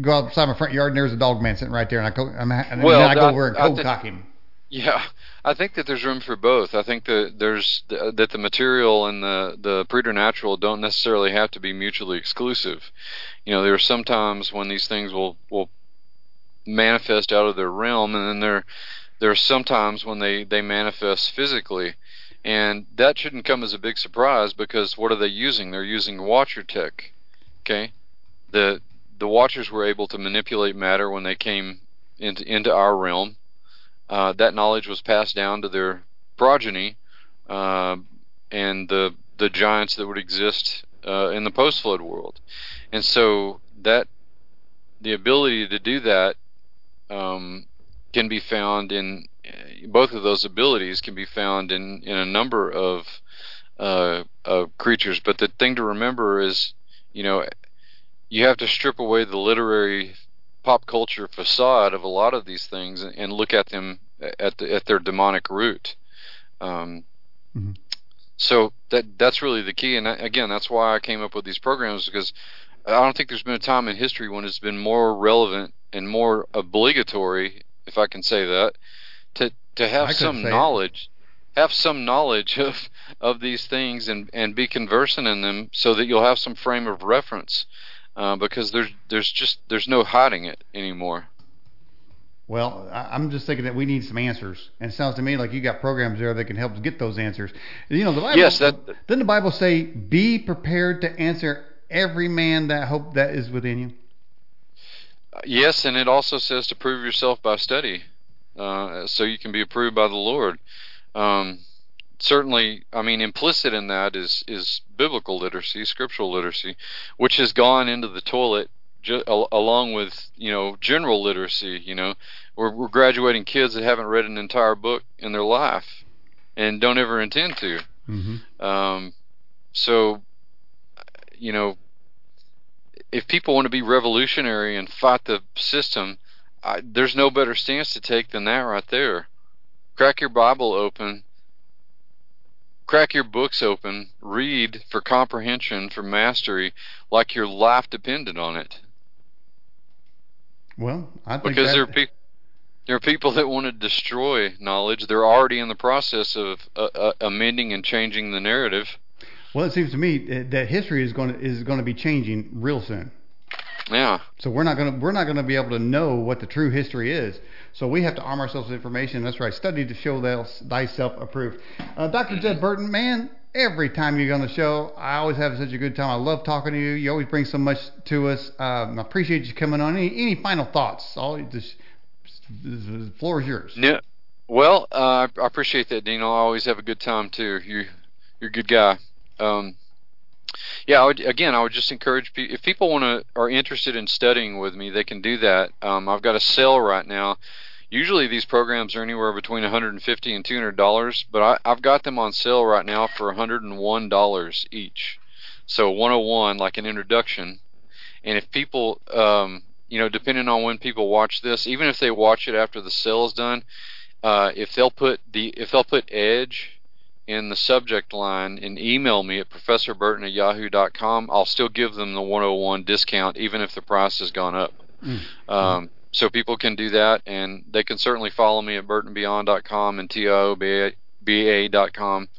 go outside my front yard and there's a dog man sitting right there, and I go, I'm, and well, then I go over and cold cock him? Yeah, I think that there's room for both. I think that there's that the material and the the preternatural don't necessarily have to be mutually exclusive. You know, there are sometimes when these things will will manifest out of their realm, and then there there are sometimes when they they manifest physically, and that shouldn't come as a big surprise because what are they using? They're using Watcher tech. Okay, the the Watchers were able to manipulate matter when they came into into our realm. Uh, that knowledge was passed down to their progeny, uh, and the the giants that would exist uh, in the post flood world, and so that the ability to do that um, can be found in both of those abilities can be found in, in a number of uh, of creatures. But the thing to remember is, you know, you have to strip away the literary pop culture facade of a lot of these things and, and look at them at the, at their demonic root. Um, mm-hmm. So that that's really the key, and again, that's why I came up with these programs because I don't think there's been a time in history when it's been more relevant and more obligatory, if I can say that, to have some knowledge, it. have some knowledge of of these things and and be conversant in them, so that you'll have some frame of reference, uh, because there's there's just there's no hiding it anymore. Well, I'm just thinking that we need some answers, and it sounds to me like you got programs there that can help get those answers. You know, the Bible. Yes, that. Didn't the Bible say, "Be prepared to answer every man that hope that is within you"? yes, and it also says to prove yourself by study, uh, so you can be approved by the Lord. Um, certainly, I mean, implicit in that is is biblical literacy, scriptural literacy, which has gone into the toilet ju- along with you know general literacy. You know, we're we're graduating kids that haven't read an entire book in their life and don't ever intend to. Mm-hmm. Um, so, you know, if people want to be revolutionary and fight the system, I, there's no better stance to take than that right there. Crack your Bible open, crack your books open, read for comprehension, for mastery, like your life depended on it. Well, I think Because that, there are people. There are people that want to destroy knowledge. They're already in the process of uh, uh, amending and changing the narrative. well, it seems to me that that history is going to is going to be changing real soon. Yeah, So we're not going to we're not to be able to know what the true history is. So we have to arm ourselves with information. That's right. Study to show thyself approved. Uh, Dr. Jed Burton, man, every time you're on the show, I always have such a good time. I love talking to you. You always bring so much to us. Um, I appreciate you coming on. Any any final thoughts? All just the floor is yours. No, well, uh, I appreciate that, Dean. I always have a good time too. You, you're a good guy. Um, yeah, I would, again, I would just encourage people if people want to are interested in studying with me, they can do that. Um, I've got a sale right now. Usually these programs are anywhere between 150 and 200 dollars, but I, I've got them on sale right now for 101 dollars each. So 101, like an introduction. And if people, um, you know, depending on when people watch this, even if they watch it after the sale is done, uh, if they'll put the if they'll put Edge in the subject line and email me at professorburton at yahoo.com, I'll still give them the 101 discount even if the price has gone up. Mm. Um, so people can do that, and they can certainly follow me at burtonbeyond.com and tioba.com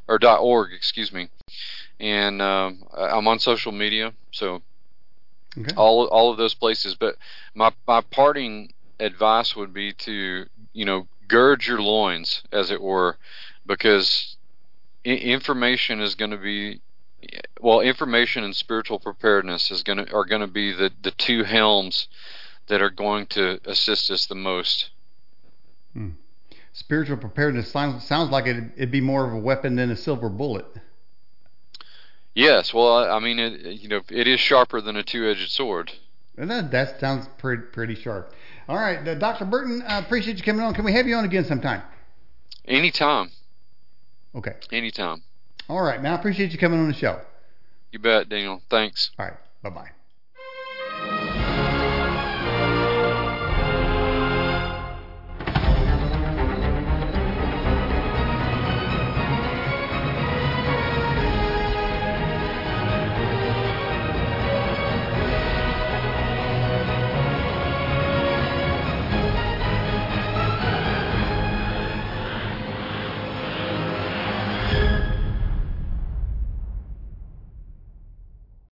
or .org, excuse me. And um, I'm on social media, so Okay. all all of those places. But my my parting advice would be to you know gird your loins, as it were, because information is going to be well, information and spiritual preparedness is going to are going to be the the two helms that are going to assist us the most. Spiritual preparedness sounds sounds like it'd, it'd be more of a weapon than a silver bullet. Yes, well, I I mean, it, you know, it is sharper than a two-edged sword. And that that sounds pretty pretty sharp. All right, uh, Dr. Burton, I appreciate you coming on. Can we have you on again sometime? Anytime, Okay. anytime. All right, man. I appreciate you coming on the show. You bet, Daniel. Thanks. All right. Bye bye.